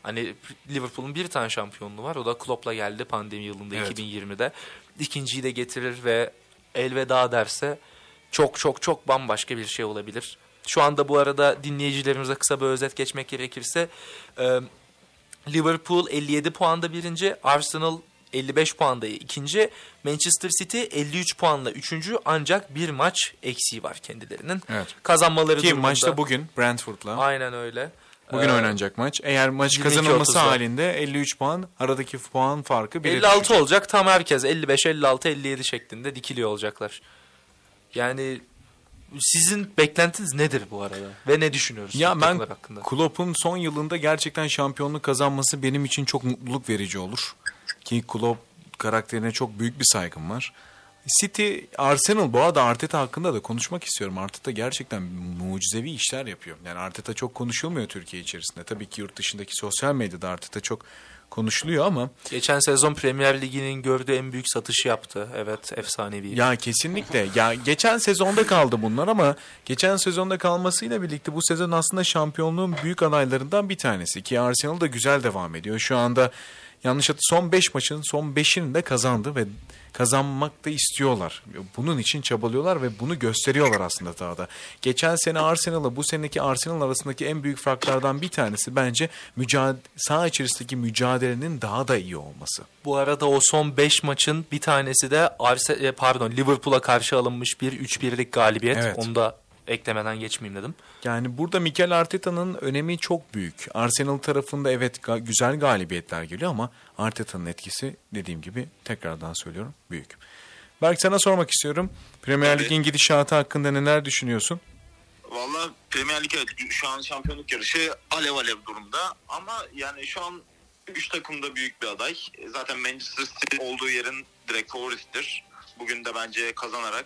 hani Liverpool'un bir tane şampiyonluğu var. O da Klopp'la geldi pandemi yılında Evet. 2020'de. İkinciyi de getirir ve elveda derse çok çok çok bambaşka bir şey olabilir. Şu anda bu arada dinleyicilerimize kısa bir özet geçmek gerekirse Liverpool 57 puanda birinci, Arsenal 55 puanda ikinci, Manchester City 53 puanla üçüncü ancak bir maç eksiği var kendilerinin. Evet. Kazanmaları Ki durumunda. maçta bugün Brentford'la. Aynen öyle. Bugün Ee, oynanacak maç. Eğer maç 22-30'da. kazanılması halinde 53 puan, aradaki puan farkı 1'e 56 olacak tam herkes 55 56 57 şeklinde dikiliyor olacaklar. Yani sizin beklentiniz nedir bu arada ve ne düşünüyorsunuz Ya ben hakkında? Klopp'un son yılında gerçekten şampiyonluk kazanması benim için çok mutluluk verici olur. Ki Klopp karakterine çok büyük bir saygım var. City, Arsenal bu arada Arteta hakkında da konuşmak istiyorum. Arteta gerçekten mucizevi işler yapıyor. Yani Arteta çok konuşulmuyor Türkiye içerisinde. Tabii ki yurt dışındaki sosyal medyada Arteta çok konuşuluyor ama Geçen sezon Premier Ligi'nin gördüğü en büyük satışı yaptı. Evet efsanevi. Ya kesinlikle. Ya geçen sezonda kaldı bunlar ama geçen sezonda kalmasıyla birlikte bu sezon aslında şampiyonluğun büyük adaylarından bir tanesi ki Arsenal da güzel devam ediyor. Şu anda yanlış hatı son 5 maçın son 5'ini de kazandı ve kazanmak da istiyorlar. Bunun için çabalıyorlar ve bunu gösteriyorlar aslında sahada. Geçen sene Arsenal'la bu seneki Arsenal arasındaki en büyük farklardan bir tanesi bence mücadele, saha içerisindeki mücadelenin daha da iyi olması. Bu arada o son 5 maçın bir tanesi de Arse e, pardon Liverpool'a karşı alınmış bir 3-1'lik galibiyet. Evet. Onu da eklemeden geçmeyeyim dedim. Yani burada Mikel Arteta'nın önemi çok büyük. Arsenal tarafında evet ga- güzel galibiyetler geliyor ama Arteta'nın etkisi dediğim gibi tekrardan söylüyorum büyük. Berk sana sormak istiyorum. Premier Lig'in gidişatı hakkında neler düşünüyorsun? Valla Premier Lig evet, şu an şampiyonluk yarışı alev alev durumda ama yani şu an Üç takım da büyük bir aday. Zaten Manchester City olduğu yerin direkt favorisidir. Bugün de bence kazanarak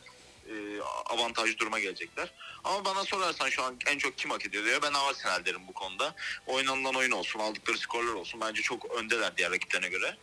e, avantaj duruma gelecekler. Ama bana sorarsan şu an en çok kim hak ediyor diye ben Arsenal derim bu konuda. Oynanılan oyun olsun, aldıkları skorlar olsun. Bence çok öndeler diğer rakiplerine göre.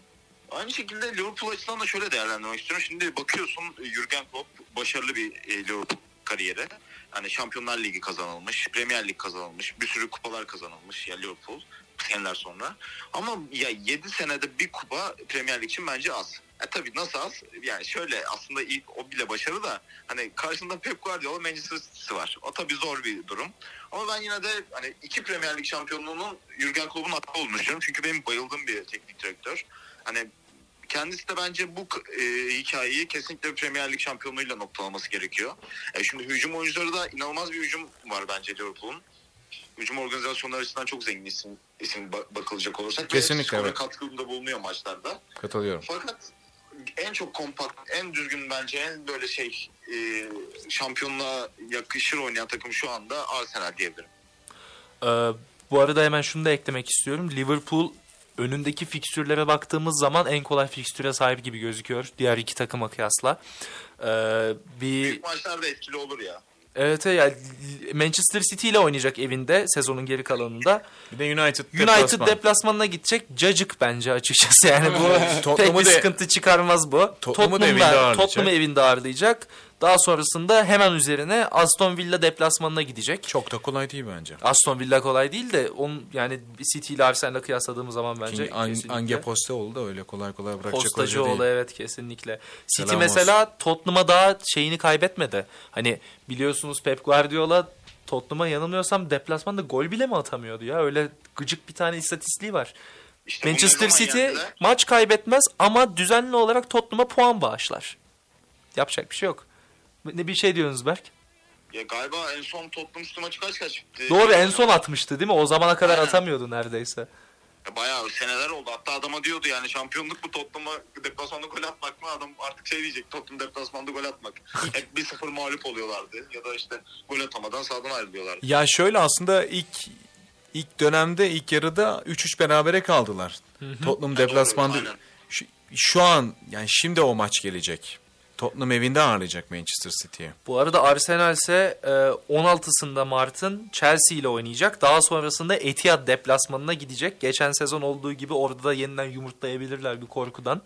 Aynı şekilde Liverpool açısından da şöyle değerlendirmek istiyorum. Şimdi bakıyorsun Jurgen Klopp başarılı bir e, Liverpool kariyeri. Hani Şampiyonlar Ligi kazanılmış, Premier Lig kazanılmış, bir sürü kupalar kazanılmış ya Liverpool seneler sonra. Ama ya 7 senede bir kupa Premier Lig için bence az. E tabii nasıl az? Yani şöyle aslında ilk o bile başarı da hani karşında Pep Guardiola Manchester City var. O tabii zor bir durum. Ama ben yine de hani iki Premier Lig şampiyonluğunun Jurgen Klopp'un hakkı olduğunu düşünüyorum. Çünkü benim bayıldığım bir teknik direktör. Hani kendisi de bence bu e, hikayeyi kesinlikle Premier Lig şampiyonluğuyla noktalaması gerekiyor. E, şimdi hücum oyuncuları da inanılmaz bir hücum var bence Liverpool'un. Hücum organizasyonları açısından çok zengin isim, isim ba- bakılacak olursa. Kesinlikle, evet. katkıda bulunuyor maçlarda. Katılıyorum. Fakat en çok kompakt, en düzgün bence en böyle şey e, şampiyonluğa yakışır oynayan takım şu anda Arsenal diyebilirim. Ee, bu arada hemen şunu da eklemek istiyorum. Liverpool önündeki fikstürlere baktığımız zaman en kolay fikstüre sahip gibi gözüküyor. Diğer iki takıma kıyasla. Ee, bir Büyük maçlarda etkili olur ya. Evet yani Manchester City ile oynayacak evinde sezonun geri kalanında. Bir de United United deplasman. deplasmanına gidecek. Cacık bence açıkçası yani bu pek bir da- sıkıntı çıkarmaz bu. Tottenham'ı da evinde ağırlayacak. Tottenham'ı evinde ağırlayacak. Daha sonrasında hemen üzerine Aston Villa deplasmanına gidecek. Çok da kolay değil bence. Aston Villa kolay değil de onun yani City ile Arsenal'le kıyasladığımız zaman bence Çünkü An- kesinlikle. Ange Posteoğlu da öyle kolay kolay bırakacak hoca Postacıoğlu değil. evet kesinlikle. City Selam mesela Tottenham'a daha şeyini kaybetmedi. Hani biliyorsunuz Pep Guardiola Tottenham'a yanılmıyorsam deplasmanda gol bile mi atamıyordu ya? Öyle gıcık bir tane istatistiği var. İşte Manchester City yendiler. maç kaybetmez ama düzenli olarak Tottenham'a puan bağışlar. Yapacak bir şey yok. Ne bir şey diyorsunuz Berk? Ya galiba en son Tottenham üstü maçı kaç kaç bitti? Doğru en son atmıştı değil mi? O zamana kadar Aynen. atamıyordu neredeyse. Ya Bayağı seneler oldu. Hatta adama diyordu yani şampiyonluk mu Tottenham'a deplasmanda gol atmak mı? Adam artık şey diyecek Tottenham deplasmanda gol atmak. Hep 1-0 mağlup oluyorlardı. Ya da işte gol atamadan sahadan ayrılıyorlardı. Ya şöyle aslında ilk ilk dönemde ilk yarıda 3-3 berabere kaldılar. Tottenham deplasmanda şu, şu an yani şimdi o maç gelecek. Tottenham evinde ağırlayacak Manchester City'ye. Bu arada Arsenal ise e, 16'sında Mart'ın Chelsea ile oynayacak. Daha sonrasında Etihad deplasmanına gidecek. Geçen sezon olduğu gibi orada da yeniden yumurtlayabilirler bir korkudan.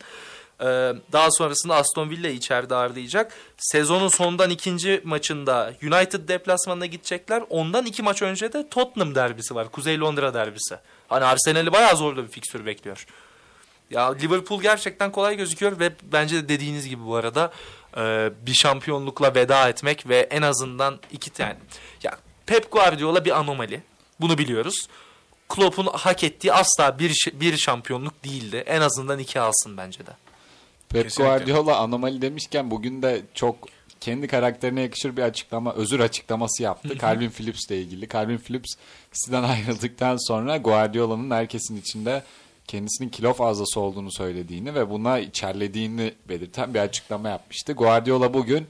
E, daha sonrasında Aston Villa içeride ağırlayacak. Sezonun sondan ikinci maçında United deplasmanına gidecekler. Ondan iki maç önce de Tottenham derbisi var. Kuzey Londra derbisi. Hani Arsenal'i bayağı zorlu bir fikstür bekliyor. Ya Liverpool gerçekten kolay gözüküyor ve bence de dediğiniz gibi bu arada e, bir şampiyonlukla veda etmek ve en azından iki tane. Ya Pep Guardiola bir anomali. Bunu biliyoruz. Klopp'un hak ettiği asla bir bir şampiyonluk değildi. En azından iki alsın bence de. Pep Kesinlikle. Guardiola anomali demişken bugün de çok kendi karakterine yakışır bir açıklama, özür açıklaması yaptı. Calvin Phillips'le ilgili. Calvin Phillips City'den ayrıldıktan sonra Guardiola'nın herkesin içinde kendisinin kilo fazlası olduğunu söylediğini ve buna içerlediğini belirten bir açıklama yapmıştı. Guardiola bugün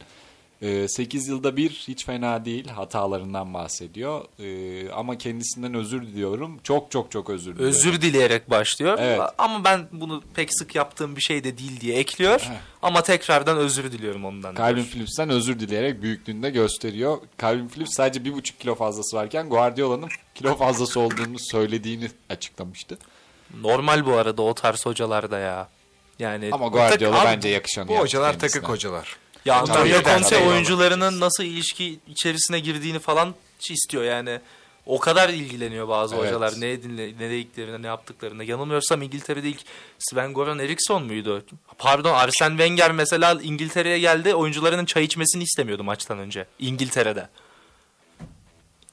8 yılda bir hiç fena değil hatalarından bahsediyor. E, Ama kendisinden özür diliyorum. Çok çok çok özür diliyorum. Özür dileyerek başlıyor. Evet. Ama ben bunu pek sık yaptığım bir şey de değil diye ekliyor. Ama tekrardan özür diliyorum ondan. Calvin diyor. Phillips'ten özür dileyerek büyüklüğünü de gösteriyor. Calvin Phillips sadece bir buçuk kilo fazlası varken Guardiola'nın kilo fazlası olduğunu söylediğini açıklamıştı. Normal bu arada o tarz hocalarda ya. Yani Ama Guardiola tak- bence yakışanı Bu hocalar kendisine. takık hocalar. Ya Antonio Conte oyuncularının nasıl ilişki içerisine girdiğini falan istiyor yani. O kadar ilgileniyor bazı Evet. hocalar ne dinle, ne dediklerine, ne yaptıklarına. Yanılmıyorsam İngiltere'de ilk Sven Goran Eriksson muydu? Pardon Arsene Wenger mesela İngiltere'ye geldi. Oyuncularının çay içmesini istemiyordu maçtan önce. İngiltere'de.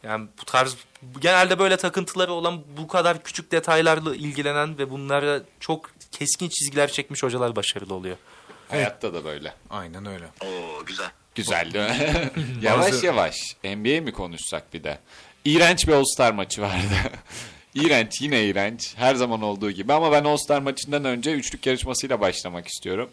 Yani bu tarz genelde böyle takıntıları olan bu kadar küçük detaylarla ilgilenen ve bunlara çok keskin çizgiler çekmiş hocalar başarılı oluyor. Hayatta da böyle. Aynen öyle. Oo güzel. Güzel değil mi? yavaş yavaş. NBA mi konuşsak bir de? İğrenç bir All-Star maçı vardı. iğrenç yine iğrenç. Her zaman olduğu gibi. Ama ben All-Star maçından önce üçlük yarışmasıyla başlamak istiyorum.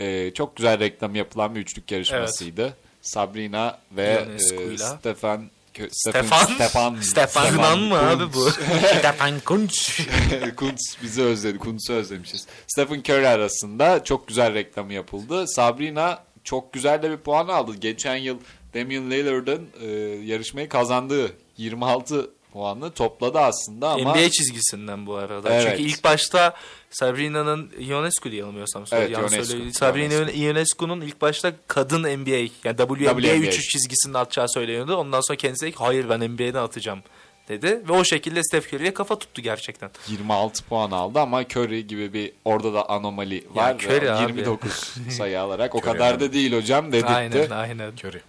Ee, çok güzel reklam yapılan bir üçlük yarışmasıydı. Sabrina ve e. Stefan Stefan. Stefan. Stefan Yunan mı abi bu? Stefan Kuntz. Kuntz bizi özledi. Kuntz'u özlemişiz. Stephen Curry arasında çok güzel reklamı yapıldı. Sabrina çok güzel de bir puan aldı. Geçen yıl Damian Lillard'ın e, yarışmayı kazandığı 26 puanı topladı aslında ama NBA çizgisinden bu arada. Evet. Çünkü ilk başta Sabrina'nın Ionescu diye yanılmıyorsam. Evet, Ionescu. Sabrina Ionescu'nun ilk başta kadın NBA yani WNBA, WNBA. 3 çizgisinde atacağı söyleniyordu. Ondan sonra kendisi dedi ki hayır ben NBA'den atacağım dedi. Ve o şekilde Steph Curry'ye kafa tuttu gerçekten. 26 puan aldı ama Curry gibi bir orada da anomali var. Curry abi. 29 sayı alarak o Curry kadar abi. da değil hocam dedirtti. Aynen aynen. Curry.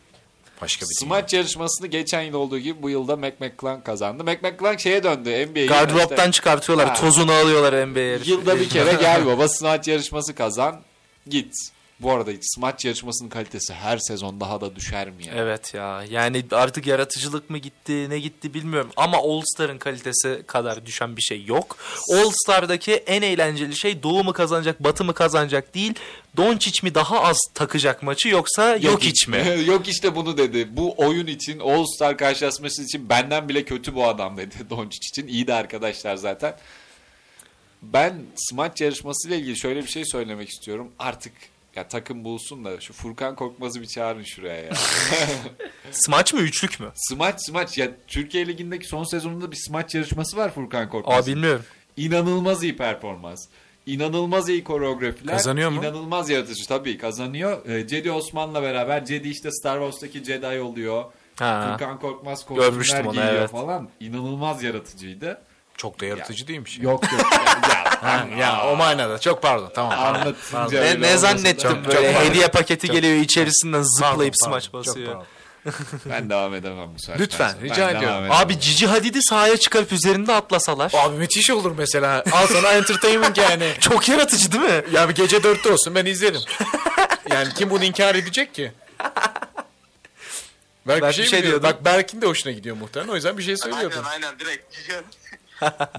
Başka bir Smaç yarışmasını geçen yıl olduğu gibi bu yılda Mac McClung kazandı. Mac McClung şeye döndü NBA'ye. Gardıroptan çıkartıyorlar. Ha. Tozunu alıyorlar NBA'ye. Yılda bir kere gel baba smaç yarışması kazan git. Bu arada smaç yarışmasının kalitesi her sezon daha da düşer mi ya? Evet ya yani artık yaratıcılık mı gitti ne gitti bilmiyorum ama All Star'ın kalitesi kadar düşen bir şey yok. All Star'daki en eğlenceli şey Doğu mu kazanacak Batı mı kazanacak değil Doncic mi daha az takacak maçı yoksa yok, iç mi? yok işte bunu dedi. Bu oyun için All Star karşılaşması için benden bile kötü bu adam dedi Doncic için. İyi de arkadaşlar zaten. Ben smaç yarışmasıyla ilgili şöyle bir şey söylemek istiyorum. Artık ya takım bulsun da şu Furkan Korkmaz'ı bir çağırın şuraya ya. Smaç mı üçlük mü? smaç smaç ya Türkiye Ligi'ndeki son sezonunda bir smaç yarışması var Furkan Korkmaz. Aa bilmiyorum. İnanılmaz iyi performans. İnanılmaz iyi koreografiler. Kazanıyor mu? İnanılmaz yaratıcı tabii kazanıyor. Ee, Cedi Osman'la beraber Cedi işte Star Wars'taki Jedi oluyor. Ha. Furkan Korkmaz kostümler giyiyor evet. falan. İnanılmaz yaratıcıydı. Çok da yaratıcı değilmiş. ya. Yok yok. Ha, ya o manada. Çok pardon. Tamam. Anlatınca Ne, ne zannettim da- böyle çok pardon. hediye paketi Çok- geliyor içerisinden zıplayıp Pardon, smaç pardon. basıyor. Çok. Ben devam edemem bu saatten Lütfen, sonra. rica Ben ediyorum. Abi Cici Hadid'i sahaya çıkarıp üzerinde atlasalar. Abi müthiş olur mesela. Al sana entertainment yani. Çok yaratıcı değil mi? Ya bir gece dörtte olsun ben izlerim. Yani kim bunu inkar edecek ki? Berk, Berk bir şey, bir şey diyor? Bak Berk'in de hoşuna gidiyor muhtemelen. O yüzden bir şey söylüyordu. Aynen aynen direkt.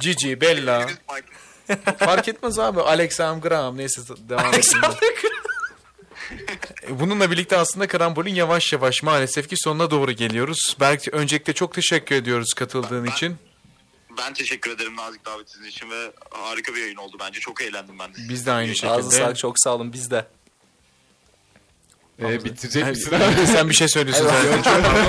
Cici, Bella. Fark etmez abi. Alexander Graham neyse devam edelim. E, Bununla birlikte aslında karambolün yavaş yavaş maalesef ki sonuna doğru geliyoruz. Berk öncelikle çok teşekkür ediyoruz katıldığın için. Ben teşekkür ederim nazik davetiniz için ve harika bir yayın oldu bence. Çok eğlendim ben de. Biz de aynı Ağzı şekilde. sağlık çok sağ olun biz de. Ee, bitirecek misin abi? Sen bir şey söylüyorsun zaten.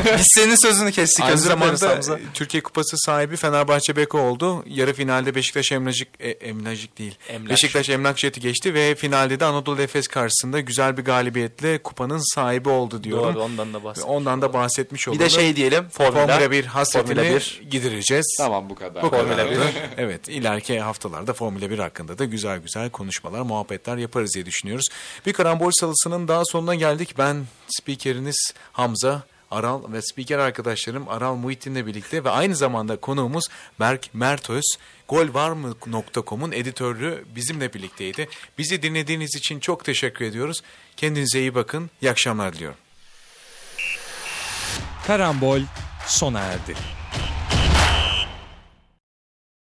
Biz senin sözünü kestik Aynı özür zamanda e, Türkiye Kupası sahibi Fenerbahçe Beko oldu. Yarı finalde Beşiktaş Emlacık, e, Emlacık değil. Emlak. Beşiktaş Emlak Jet'i geçti ve finalde de Anadolu Efes karşısında güzel bir galibiyetle kupanın sahibi oldu diyorum. Doğru ondan da Ve bahsettik. Ondan da bahsetmiş Bir olalım. de şey diyelim Formula, Formula 1 hasretini Formula 1. gidireceğiz. Tamam bu kadar. Bu Formula kadar. 1. evet ileriki haftalarda Formula 1 hakkında da güzel güzel konuşmalar, muhabbetler yaparız diye düşünüyoruz. Bir karambol salısının daha sonuna geldik. Ben spikeriniz Hamza Aral ve spiker arkadaşlarım Aral Muhittin'le birlikte ve aynı zamanda konuğumuz Berk Mertöz. Golvarmı.com'un editörü bizimle birlikteydi. Bizi dinlediğiniz için çok teşekkür ediyoruz. Kendinize iyi bakın. İyi akşamlar diliyorum. Karambol sona erdi.